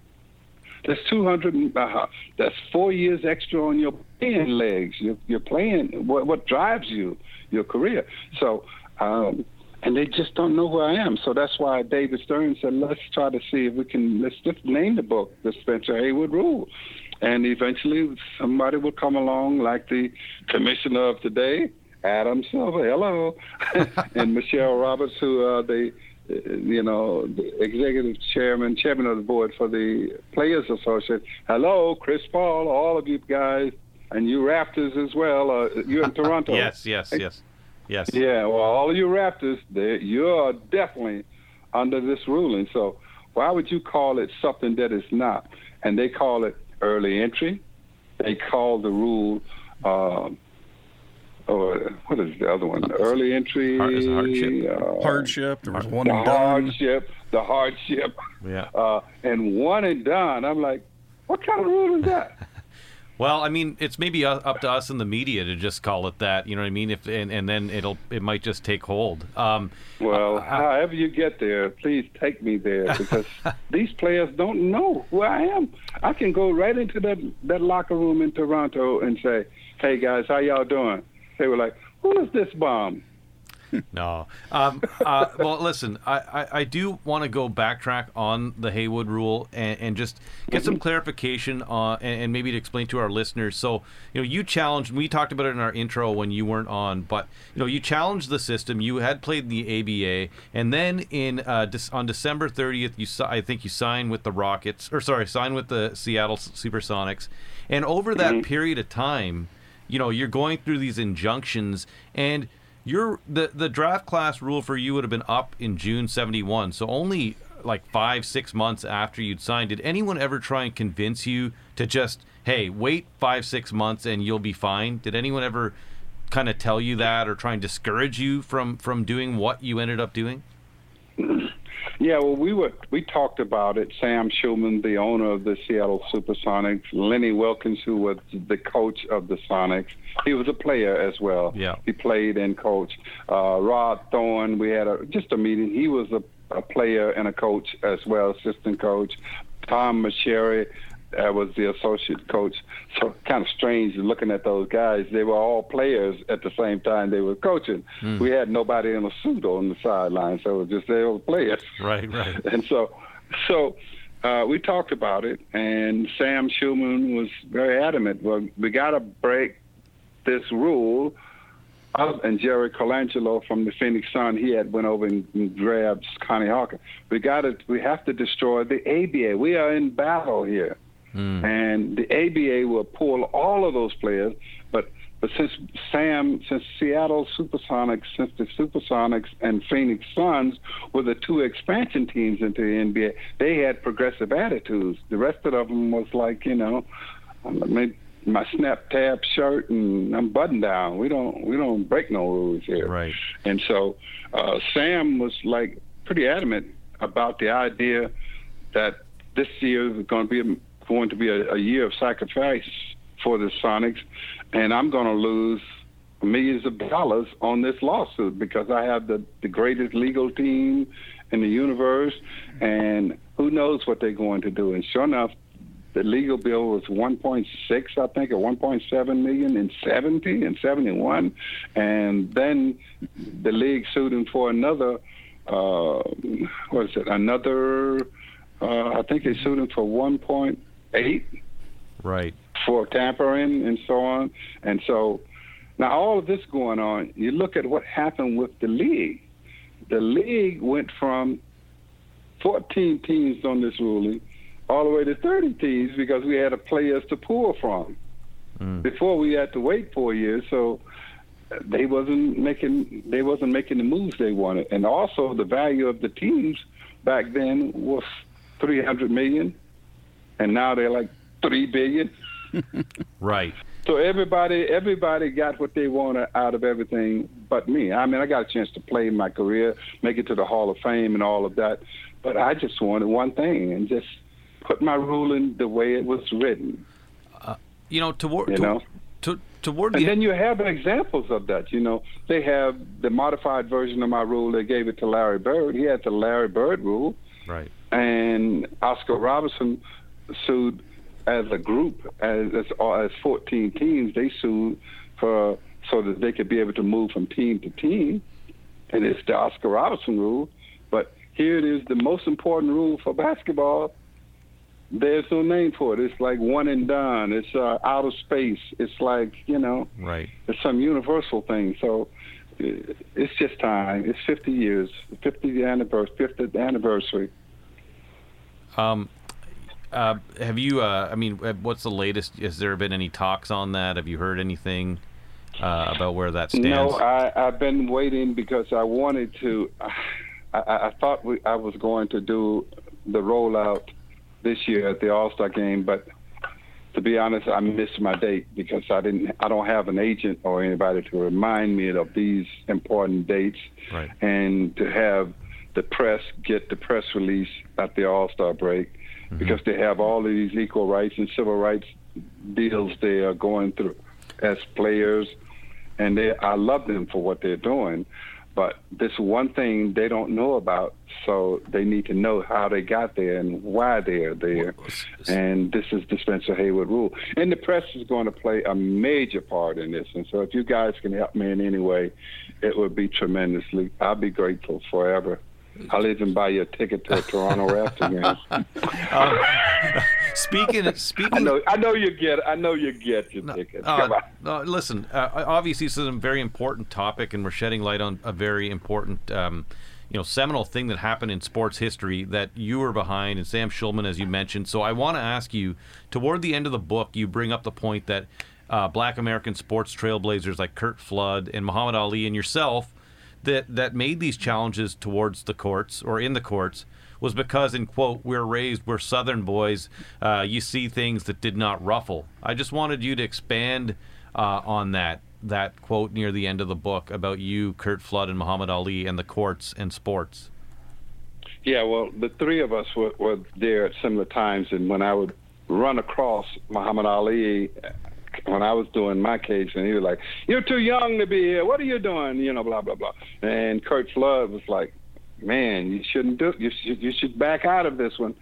That's 200. Uh, that's four years extra on your playing legs. You're, you're playing what, what drives you, your career. So, um, and they just don't know who I am. So that's why David Stern said, let's try to see if we can let's just name the book the Spencer Haywood Rule. And eventually somebody will come along, like the commissioner of today, Adam Silver, hello, and Michelle Roberts, who are the you know, the executive chairman, chairman of the board for the Players Association. Hello, Chris Paul, all of you guys, and you Raptors as well. Uh, you're in Toronto. yes, yes, yes, yes. Yeah, well, all of you Raptors, you're definitely under this ruling. So why would you call it something that is not? And they call it early entry. They call the rule. Uh, or what is the other one? Early entry. hardship. Uh, hardship. There was one the and done. hardship. The hardship. Yeah. Uh, and one and done. I'm like, what kind of rule is that? Well, I mean, it's maybe up to us in the media to just call it that. You know what I mean? If and, and then it'll it might just take hold. Um, Well, however you get there, please take me there because these players don't know who I am. I can go right into that that locker room in Toronto and say, "Hey guys, how y'all doing?" They were like, "Who is this bomb?" No. Um, uh, well, listen, I, I, I do want to go backtrack on the Haywood rule and, and just get some clarification on, and, and maybe to explain to our listeners. So, you know, you challenged, we talked about it in our intro when you weren't on, but, you know, you challenged the system. You had played the ABA, and then in uh, on December 30th, you I think you signed with the Rockets, or sorry, signed with the Seattle Supersonics. And over that period of time, you know, you're going through these injunctions and your the the draft class rule for you would have been up in June 71 so only like 5 6 months after you'd signed. Did anyone ever try and convince you to just hey wait 5 6 months and you'll be fine? Did anyone ever kind of tell you that or try and discourage you from from doing what you ended up doing Yeah, well, we were we talked about it. Sam Schulman, the owner of the Seattle SuperSonics, Lenny Wilkens, who was the coach of the Sonics, he was a player as well. Yeah. he played and coached. Uh, Rod Thorn, we had a just a meeting. He was a, a player and a coach as well, assistant coach. Tom Meschery uh, was the associate coach. So kind of strange looking at those guys. They were all players at the same time they were coaching. We had nobody in a suit on the sideline, so it was just they were players. right right And so, so uh, we talked about it, and Sam Schulman was very adamant. Well, we got to break this rule. Us and Jerry Colangelo from the Phoenix Sun, he had went over and, grabbed Connie Hawker. We got to, we have to destroy the ABA. We are in battle here, and the ABA will pull all of those players. But but since Sam, since Seattle Supersonics, since the Supersonics and Phoenix Suns were the two expansion teams into the NBA, they had progressive attitudes. The rest of them was like, you know, my snap tab shirt and I'm button down. We don't we don't break no rules here. Right. And so uh, Sam was like pretty adamant about the idea that this year is going to be a, going to be a, a year of sacrifice for the Sonics, and I'm going to lose millions of dollars on this lawsuit because I have the, the greatest legal team in the universe, and who knows what they're going to do. And sure enough, the legal bill was 1.6, I think, or 1.7 million in 70 and 71, and then the league sued him for another. Uh, what is it? Another. Uh, I think they sued him for 1.8 right for tampering and so on. And so now all of this going on, you look at what happened with the league. The league went from 14 teams on this ruling all the way to 30 teams because we had a players to pull from. Mm. Before we had to wait four years, so they wasn't making they wasn't making the moves they wanted. And also the value of the teams back then was 300 million, and now they're like three billion. right So everybody, everybody got what they wanted out of everything, but me. I mean, I got a chance to play my career, make it to the Hall of Fame, and all of that. But I just wanted one thing, and just put my ruling the way it was written. Uh, you know toward You to, know? to, toward And the then you have examples of that. You know, they have the modified version of my rule. They gave it to Larry Bird. He had the Larry Bird rule. right and Oscar Robertson sued as a group, as as, as 14 teams. They sued for so that they could be able to move from team to team, and it's the Oscar Robertson rule. But here it is, the most important rule for basketball. There's no name for it. It's like one and done. It's uh, out of space. It's like you know, right. It's some universal thing. So uh, it's just time. It's 50 years, 50th anniversary, 50th anniversary. Um, uh, have you? Uh, I mean, what's the latest? Has there been any talks on that? Have you heard anything uh, about where that stands? No, I, I've been waiting because I wanted to. I, I thought we, I was going to do the rollout this year at the All Star game, but to be honest, I missed my date because I didn't. I don't have an agent or anybody to remind me of these important dates, right. and to have the press get the press release at the All Star break mm-hmm. because they have all of these equal rights and civil rights deals they are going through as players, and they. I love them for what they're doing, but this one thing they don't know about, so they need to know how they got there and why they are there. And this is the Spencer Haywood rule. And the press is going to play a major part in this. And so if you guys can help me in any way, it would be tremendously. I'll be grateful forever. I'll even buy you a ticket to a Toronto Raptors game. Um, speaking, speaking. I know, I know you get. I know you get your no, ticket. Uh, no, listen, uh, obviously this is a very important topic, and we're shedding light on a very important. Um, you know, seminal thing that happened in sports history that you were behind, and Sam Schulman, as you mentioned. So I want to ask you, toward the end of the book, you bring up the point that uh, Black American sports trailblazers like Curt Flood and Muhammad Ali and yourself that that made these challenges towards the courts or in the courts was because, in quote, we're raised, we're Southern boys. Uh, you see things that did not ruffle. I just wanted you to expand uh, on that that quote near the end of the book about you, Curt Flood, and Muhammad Ali, and the courts and sports. Yeah, well, the three of us were, were there at similar times, and when I would run across Muhammad Ali when I was doing my case, and he was like, "You're too young to be here. What are you doing?" You know, blah blah blah. And Curt Flood was like, "Man, you shouldn't do. You should you should back out of this one."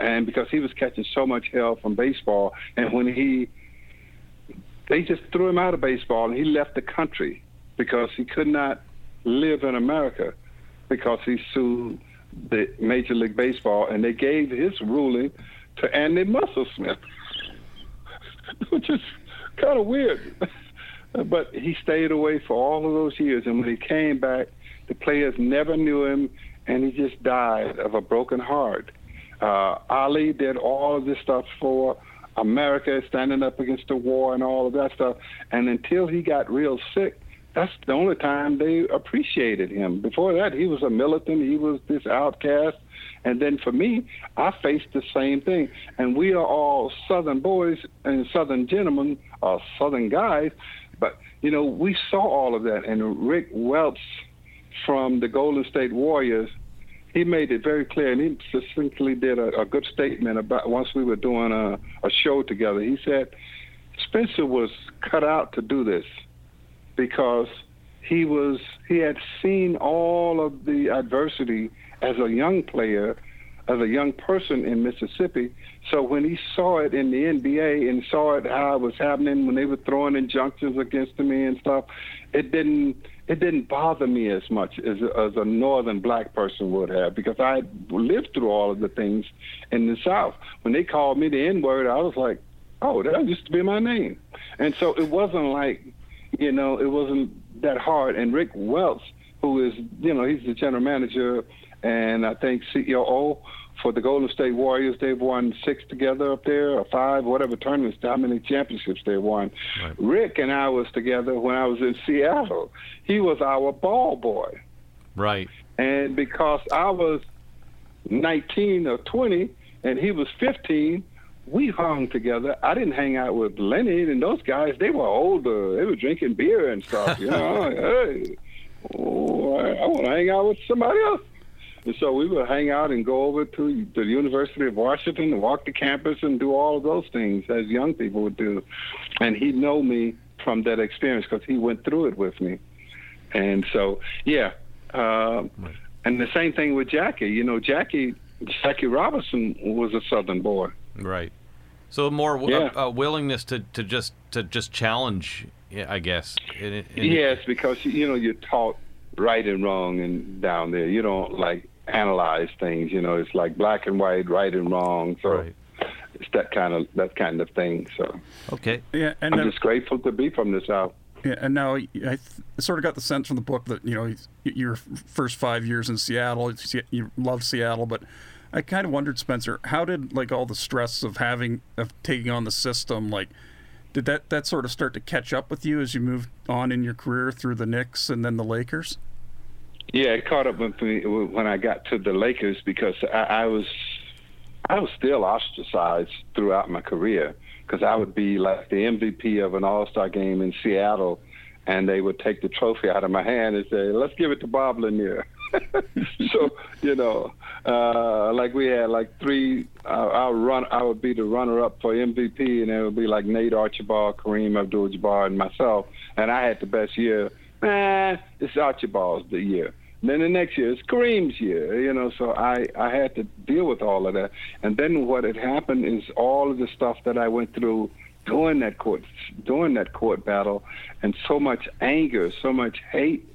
And because he was catching so much hell from baseball, and when he they just threw him out of baseball, and he left the country because he could not live in America because he sued the Major League Baseball, and they gave his ruling to Andy Messersmith, which is kind of weird. but he stayed away for all of those years, and when he came back, the players never knew him, and he just died of a broken heart. Uh, Ali did all of this stuff for America, standing up against the war and all of that stuff, and until he got real sick, that's the only time they appreciated him. Before that, he was a militant. He was this outcast. And then for me, I faced the same thing. And we are all Southern boys and Southern gentlemen, or Southern guys. But, you know, we saw all of that. And Rick Welts from the Golden State Warriors, he made it very clear. And he succinctly did a, a good statement about once we were doing a, a show together. He said, Spencer was cut out to do this because he was he had seen all of the adversity as a young player, as a young person in Mississippi. So when he saw it in the NBA and saw it how it was happening when they were throwing injunctions against me and stuff, it didn't it didn't bother me as much as as a northern black person would have because I lived through all of the things in the South. When they called me the N word, I was like, oh, that used to be my name, and so it wasn't like, you know, it wasn't that hard. And Rick Welts, who is, you know, he's the general manager and I think CEO for the Golden State Warriors. They've won six together up there, or five, whatever tournaments, how many championships they won. Right. Rick and I was together when I was in Seattle. He was our ball boy. Right. And because I was 19 or 20 and he was 15, we hung together. I didn't hang out with Lenny and those guys. They were older. They were drinking beer and stuff. You know, hey, oh, I, I want to hang out with somebody else. And so we would hang out and go over to the University of Washington and walk the campus and do all of those things as young people would do. And he'd know me from that experience because he went through it with me. And so, yeah. Uh, and the same thing with Jackie. You know, Jackie Jackie Robinson was a Southern boy. Right. So more w- Yeah. a, a willingness to, to just to just challenge, yeah, I guess. in- in- Yes, because you know you're taught right and wrong and down there. You don't like analyze things. You know, it's like black and white, right and wrong. So Right. it's that kind of that kind of thing. So Okay. Yeah, and I'm then- just grateful to be from the South. Yeah, and now I th- sort of got the sense from the book that you know your first five years in Seattle, you- love Seattle, but I kind of wondered, Spencer, how did like all the stress of having of taking on the system, like, did that that sort of start to catch up with you as you moved on in your career through the Knicks and then the Lakers? Yeah, it caught up with me when I got to the Lakers because I, I was I was still ostracized throughout my career because I would be like the MVP of an All Star game in Seattle, and they would take the trophy out of my hand and say, "Let's give it to Bob Lanier." so you know, uh, like we had like three. Uh, I run. I would be the runner-up for MVP, and it would be like Nate Archibald, Kareem Abdul-Jabbar, and myself. And I had the best year. Man, it's Archibald's the year. Then the next year it's Kareem's year, you know. So I I had to deal with all of that. And then what had happened is all of the stuff that I went through during that court during that court battle, and so much anger, so much hate,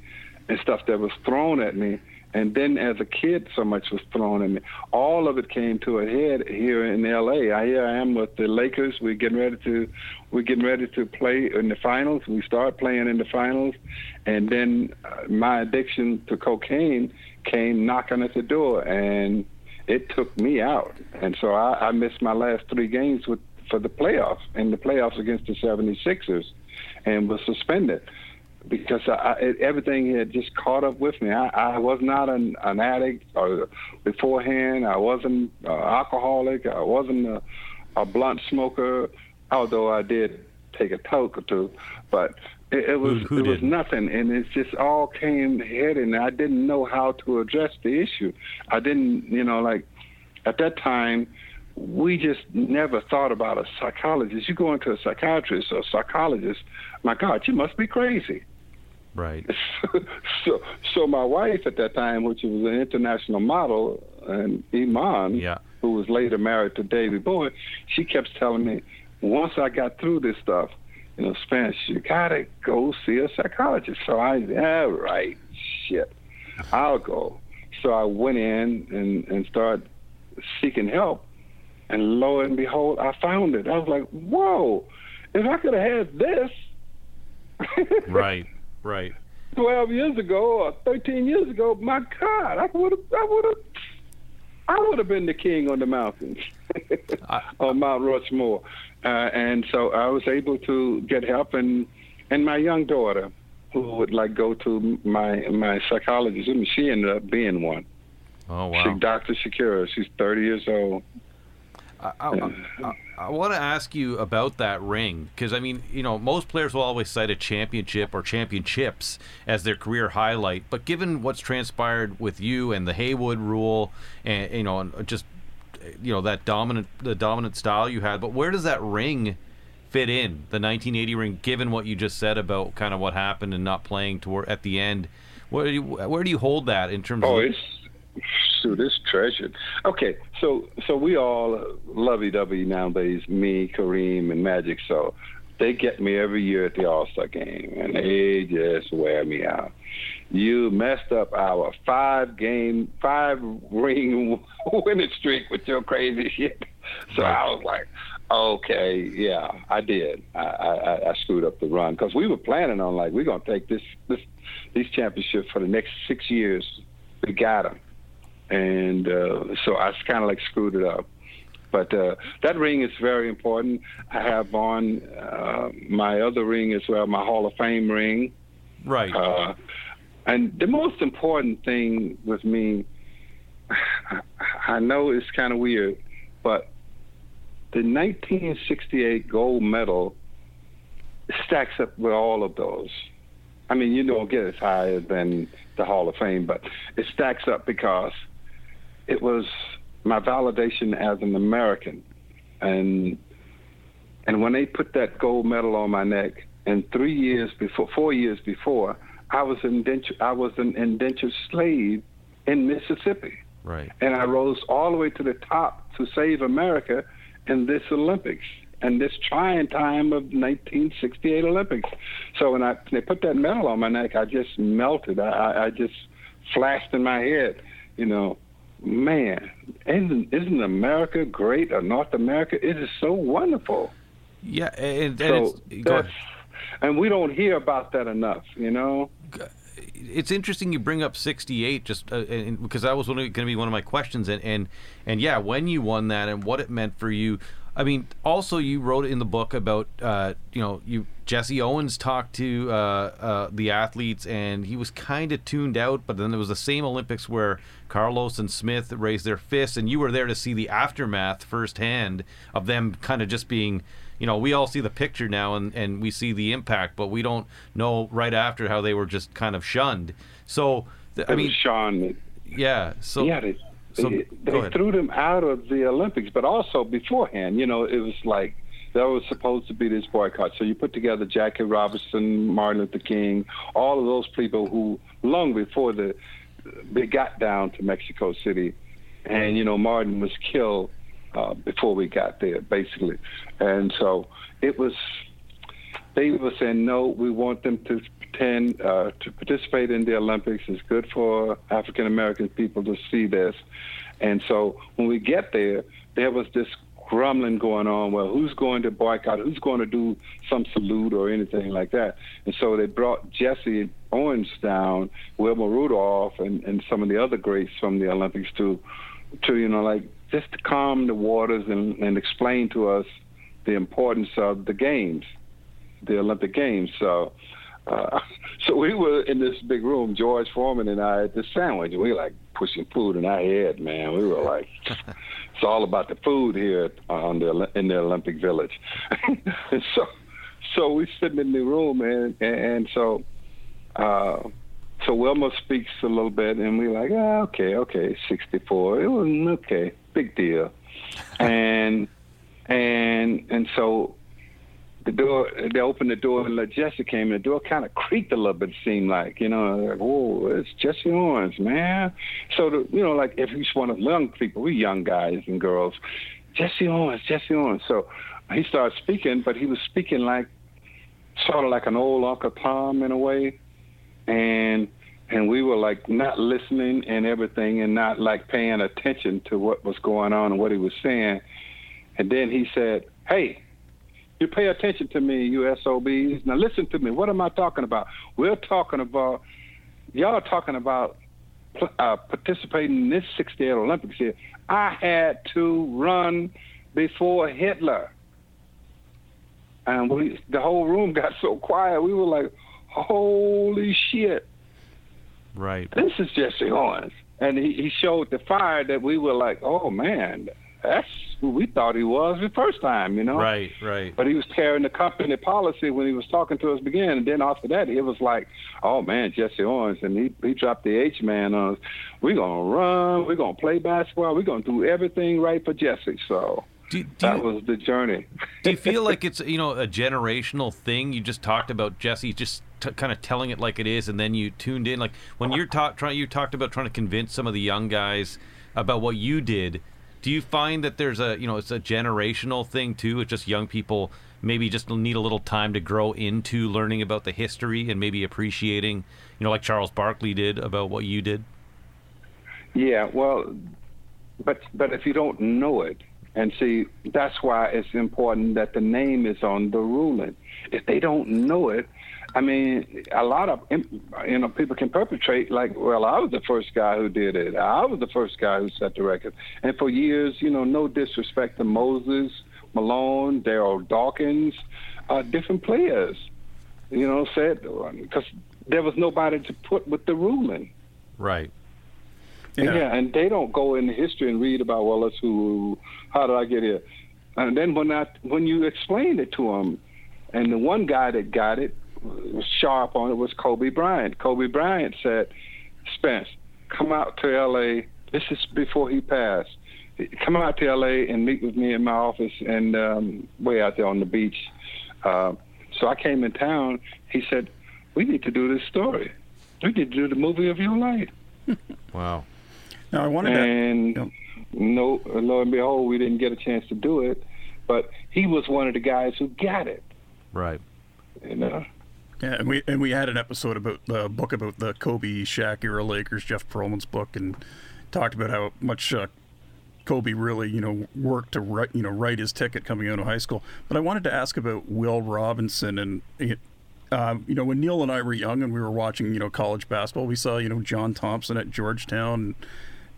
and stuff that was thrown at me. And then as a kid, so much was thrown at me. All of it came to a head here in L.A. I, here I am with the Lakers. We're getting ready to, we're getting ready to play in the finals. We start playing in the finals, and then uh, my addiction to cocaine came knocking at the door, and it took me out. And so I, I missed my last three games with for the playoffs in the playoffs against the 76ers, and was suspended because I, everything had just caught up with me. I, I was not an, an addict or beforehand. I wasn't uh, alcoholic. I wasn't a, a blunt smoker, although I did take a toke or two. But it, it was Who- who it was didn't? nothing, and it just all came head, and I didn't know how to address the issue. I didn't, you know, like at that time we just never thought about a psychologist. You go into a psychiatrist or psychologist, my God, you must be crazy. Right. so, so my wife at that time, which was an international model, and Iman, Yeah. who was later married to David Bowie, she kept telling me, once I got through this stuff, you know, Spence, you gotta go see a psychologist. So I, yeah, right, shit, I'll go. So I went in and and started seeking help, and lo and behold, I found it. I was like, whoa, if I could have had this. Right. Right. 12 years ago or 13 years ago, my God, I would have, I would have, I would have been the king on the mountains on Mount Rushmore. Uh, and so I was able to get help, and and my young daughter, who would like go to my my psychologist, and she ended up being one. Oh She, wow. Dr. Shakira, she's 30 years old. I, I, I, want to ask you about that ring because I mean, you know, most players will always cite a championship or championships as their career highlight. But given what's transpired with you and the Haywood rule, and you know, and just you know that dominant the dominant style you had, but where does that ring fit in the 1980 ring? Given what you just said about kind of what happened and not playing toward at the end, where do you, where do you hold that in terms Oh, of? it's shoot, it's treasured. Okay, so so we all lovey-dovey nowadays. Me, Kareem, and Magic. So they get me every year at the All Star game, and they just wear me out. You messed up our five game, five ring winning streak with your crazy shit. So I was like, okay, yeah, I did. I, I, I screwed up the run because we were planning on like we're gonna take this this these championships for the next six years. We got them, and uh, so I kind of like screwed it up. But uh, that ring is very important. I have on uh, my other ring as well, my Hall of Fame ring. right. Uh, and the most important thing with me, I know it's kind of weird, but the 1968 gold medal stacks up with all of those. I mean, you don't get as high than the Hall of Fame, but it stacks up because it was my validation as an American. And and when they put that gold medal on my neck, and three years before, four years before, I was indentured, I was an indentured slave in Mississippi, right. and I rose all the way to the top to save America, in this Olympics and this trying time of 1968 Olympics. So when I when they put that medal on my neck, I just melted. I, I just flashed in my head, you know, man, isn't isn't America great or North America? It is so wonderful. Yeah, and, and So it's, go that's, ahead. and we don't hear about that enough, you know. it's interesting you bring up 68 just uh, because that was going to be one of my questions and, and and yeah when you won that and what it meant for you i mean also you wrote in the book about uh, you know you jesse owens talked to uh, uh, the athletes and he was kind of tuned out but then there was the same olympics where carlos and smith raised their fists and you were there to see the aftermath firsthand of them kind of just being you know, we all see the picture now and, and we see the impact, but we don't know right after how they were just kind of shunned. So, I mean, Sean. yeah. So, yeah, so they, threw them out of the Olympics, but also beforehand, you know, it was like there was supposed to be this boycott. So you put together Jackie Robinson, Martin Luther King, all of those people who, long before the they got down to Mexico City, and you know, Martin was killed uh, before we got there, basically, and so it was. They were saying no. We want them to pretend uh, to participate in the Olympics. It's good for African American people to see this, and so when we get there, there was this grumbling going on. Well, who's going to boycott? Who's going to do some salute or anything like that? And so they brought Jesse Owens down, Wilma Rudolph, and, and some of the other greats from the Olympics to, to you know, like just to calm the waters and, and explain to us the importance of the games, the Olympic Games. So. Uh, so we were in this big room, George Foreman and I, at the sandwich. and We were like pushing food in our head, man. We were like, it's all about the food here on the in the Olympic Village. and so, so we sitting in the room, and and, and so, uh, so Wilma speaks a little bit, and we like, ah, okay, okay, 64. It was okay, big deal, and and and so the door they opened the door and Jesse came in. The door kind of creaked a little bit. It seemed like you know, like, whoa, it's Jesse Owens, man. So the, you know, like if he's one of young people, we young guys and girls, Jesse Owens, Jesse Owens. So he started speaking, but he was speaking like sort of like an old Uncle Tom in a way, and and we were like not listening and everything, and not like paying attention to what was going on and what he was saying. And then he said, "Hey." You pay attention to me, you SOBs. Now listen to me. What am I talking about? We're talking about, y'all are talking about uh, participating in this 68 Olympics here. I had to run before Hitler. And we, the whole room got so quiet. We were like, holy shit, right. this is Jesse Owens. And he, he showed the fire that we were like, oh man, that's who we thought he was the first time, you know? Right, right. But he was carrying the company policy when he was talking to us again. And then after that, it was like, oh man, Jesse Owens. And he, he dropped the H man on us. We're going to run. We're going to play basketball. We're going to do everything right for Jesse. So Do, do, that you, was the journey. do you feel like it's you know a generational thing? You just talked about Jesse just t- kind of telling it like it is, and then you tuned in. Like when you're ta- trying, you talked about trying to convince some of the young guys about what you did. Do you find that there's a you know it's a generational thing too? It's just young people maybe just need a little time to grow into learning about the history and maybe appreciating you know like Charles Barkley did about what you did. Yeah, well, but but if you don't know it, and see, that's why it's important that the name is on the ruling. If they don't know it, I mean, a lot of you know people can perpetrate like, well, I was the first guy who did it. I was the first guy who set the record. And for years, you know, no disrespect to Moses, Malone, Darryl Dawkins, uh, different players, you know, said because there was nobody to put with the ruling. Right. Yeah. and they don't go in history and read about well, let's who, how did I get here? And then when I when you explained it to them, and the one guy that got it was sharp on it was Kobe Bryant. Kobe Bryant said, Spence, come out to L.A. This is before he passed. Come out to L.A. and meet with me in my office and um, way out there on the beach. Uh, so I came in town. He said, we need to do this story. We need to do the movie of your life. Wow. Now I wanted to. And Yep. no, lo and behold, we didn't get a chance to do it. but he was one of the guys who got it. Right. You know. Yeah, and we and we had an episode about the book about the Kobe Shaq era Lakers, Jeff Pearlman's book, and talked about how much uh, Kobe really, you know, worked to write, you know, write his ticket coming out of high school. But I wanted to ask about Will Robinson and. Um, you know, when Neil and I were young and we were watching, you know, college basketball, we saw, you know, John Thompson at Georgetown,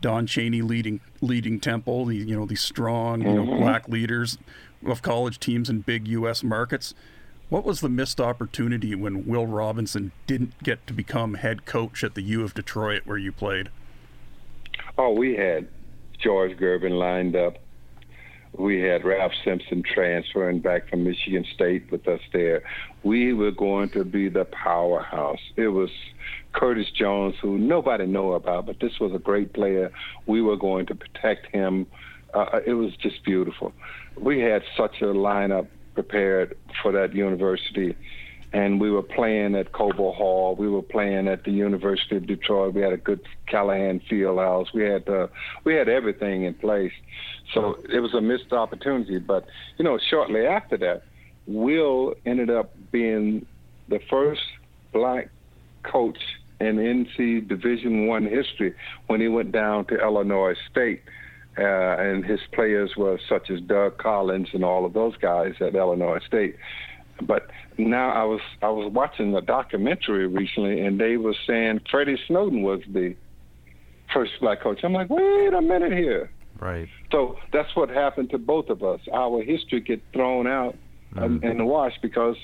Don Chaney leading leading Temple, the, you know, these strong, you know, mm-hmm. black leaders of college teams in big U.S. markets. What was the missed opportunity when Will Robinson didn't get to become head coach at the U of Detroit where you played? Oh, we had George Gervin lined up. We had Ralph Simpson transferring back from Michigan State with us there. We were going to be the powerhouse. It was Curtis Jones, who nobody knew about, but this was a great player. We were going to protect him. Uh, it was just beautiful. We had such a lineup prepared for that university. And we were playing at Cobo Hall. We were playing at the University of Detroit. We had a good Calihan Field House. We had uh, we had everything in place. So it was a missed opportunity. But you know, shortly after that, Will ended up being the first black coach in NC Division One history when he went down to Illinois State uh, and his players were such as Doug Collins and all of those guys at Illinois State. But now I was I was watching a documentary recently, and they were saying Freddie Snowden was the first black coach. I'm like, wait a minute here. Right. So that's what happened to both of us. Our history get thrown out mm. in the wash because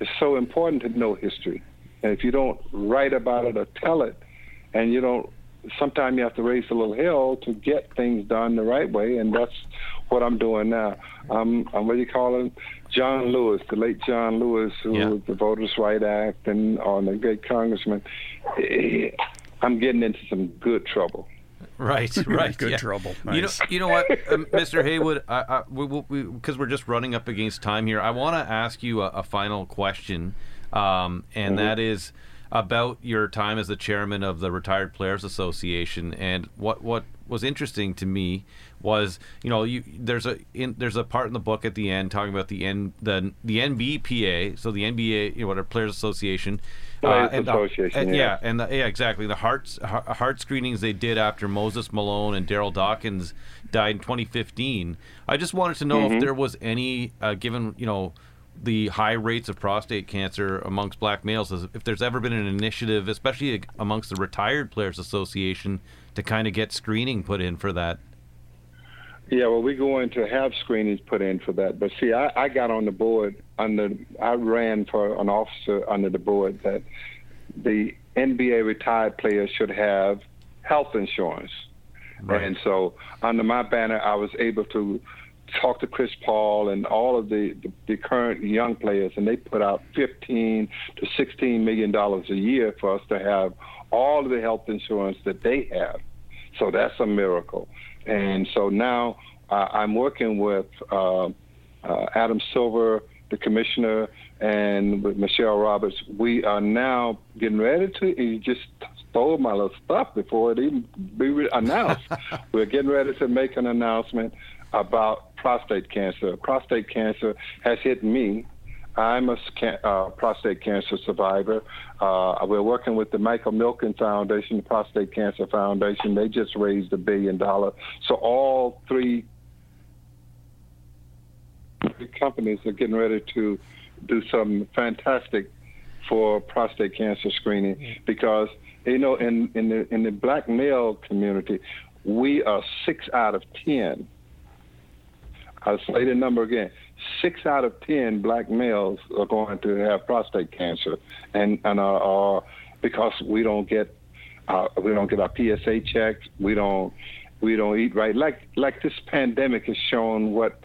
it's so important to know history. And if you don't write about it or tell it, and you don't sometimes you have to raise a little hell to get things done the right way, and that's what I'm doing now. I'm, I'm what do you call him? John Lewis, the late John Lewis, who yeah. the Voters' Right Act and on the great congressman. I'm getting into some good trouble. Right, right. Good yeah. trouble. Nice. You know, you know what, um, Mr. Haywood, because we, we, we, are just running up against time here. I want to ask you a, a final question, um, and mm-hmm. that is about your time as the chairman of the Retired Players Association. And what what was interesting to me was, you know, you, there's a in, there's a part in the book at the end talking about the N the the NBPA, so the NBA, you know, what our Players Association. Uh, and, Association, yeah. yeah, and the, yeah, exactly. The heart heart screenings they did after Moses Malone and Darryl Dawkins died in 2015. I just wanted to know mm-hmm. if there was any, uh, given you know the high rates of prostate cancer amongst black males if there's ever been an initiative especially amongst the retired players association to kind of get screening put in for that yeah well we're going to have screenings put in for that but see i, I got on the board under i ran for an officer under the board that the nba retired players should have health insurance right. and so under my banner i was able to talked to Chris Paul and all of the, the, the, current young players, and they put out 15 to 16 million dollars a year for us to have all of the health insurance that they have. So that's a miracle. And so now uh, I'm working with uh, uh, Adam Silver, the commissioner, and with Michele Roberts. We are now getting ready to. You just stole my little stuff before it even be announced. We're getting ready to make an announcement about prostate cancer. Prostate cancer has hit me. I'm a uh, prostate cancer survivor. Uh, we're working with the Michael Milken Foundation, the Prostate Cancer Foundation. They just raised a billion dollars. So all three companies are getting ready to do something fantastic for prostate cancer screening because you know in in the in the black male community we are six out of ten I'll say the number again. Six out of ten black males are going to have prostate cancer, and and are, are because we don't get uh, we don't get our PSA checks. We don't we don't eat right. Like like this pandemic has shown what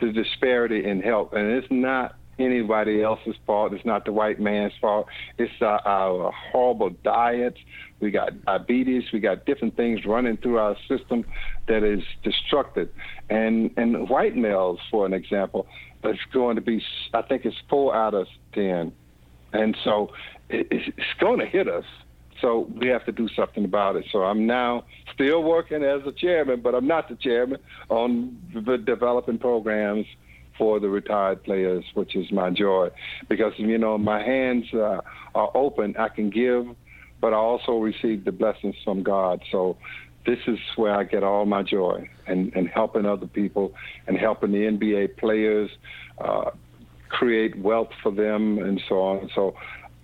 the disparity in health, and it's not anybody else's fault. It's not the white man's fault. It's uh, our horrible diets. We got diabetes. We got different things running through our system that is destructive. And and white males, for an example, it's going to be. I think it's four out of ten. And so it, it's going to hit us So we have to do something about it. So I'm now still working as a chairman, but I'm not the chairman on the developing programs for the retired players, which is my joy, because you know my hands uh, are open. I can give, but I also receive the blessings from God. So this is where I get all my joy and, and helping other people and helping the NBA players uh, create wealth for them and so on. So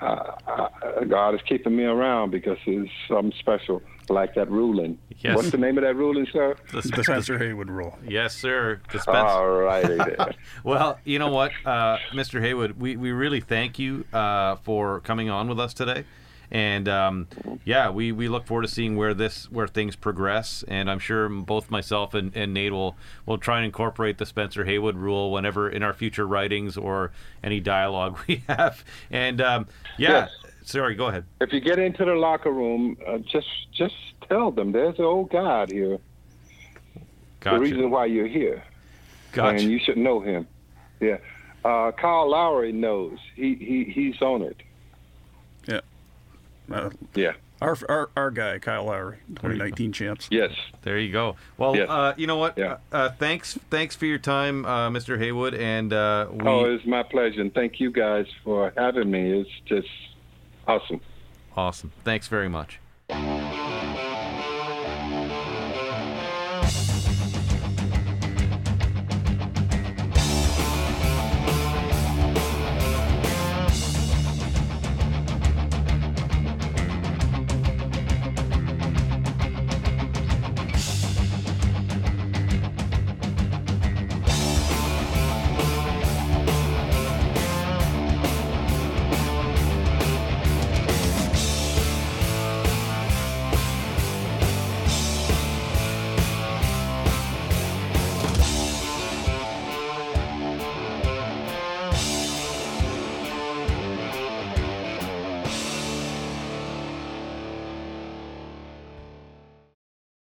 uh, uh, God is keeping me around because it's something special, like that ruling. Yes. What's the name of that ruling, sir? The Spencer Haywood rule. Yes, sir. The Spence- All righty well, you know what, uh, Mr. Haywood, we, we really thank you uh, for coming on with us today. And um, yeah, we, we look forward to seeing where this where things progress. And I'm sure both myself and, and Nate will will try and incorporate the Spencer Haywood rule whenever in our future writings or any dialogue we have. And um, yeah, Yes. sorry, go ahead. if you get into the locker room, uh, just just tell them there's an old God here. Gotcha. The reason why you're here, gotcha. and you should know him. Yeah, uh, Kyle Lowry knows. He he he's on it. Yeah. Uh, Yeah. our, our our guy Kyle Lowry, 2019 champs. Yes. There you go. Well, Yes. uh, you know what? Yeah. Uh, thanks, thanks for your time, uh, Mr. Haywood, and uh, we. Oh, it's my pleasure, and thank you guys for having me. It's just awesome. awesome. Thanks very much.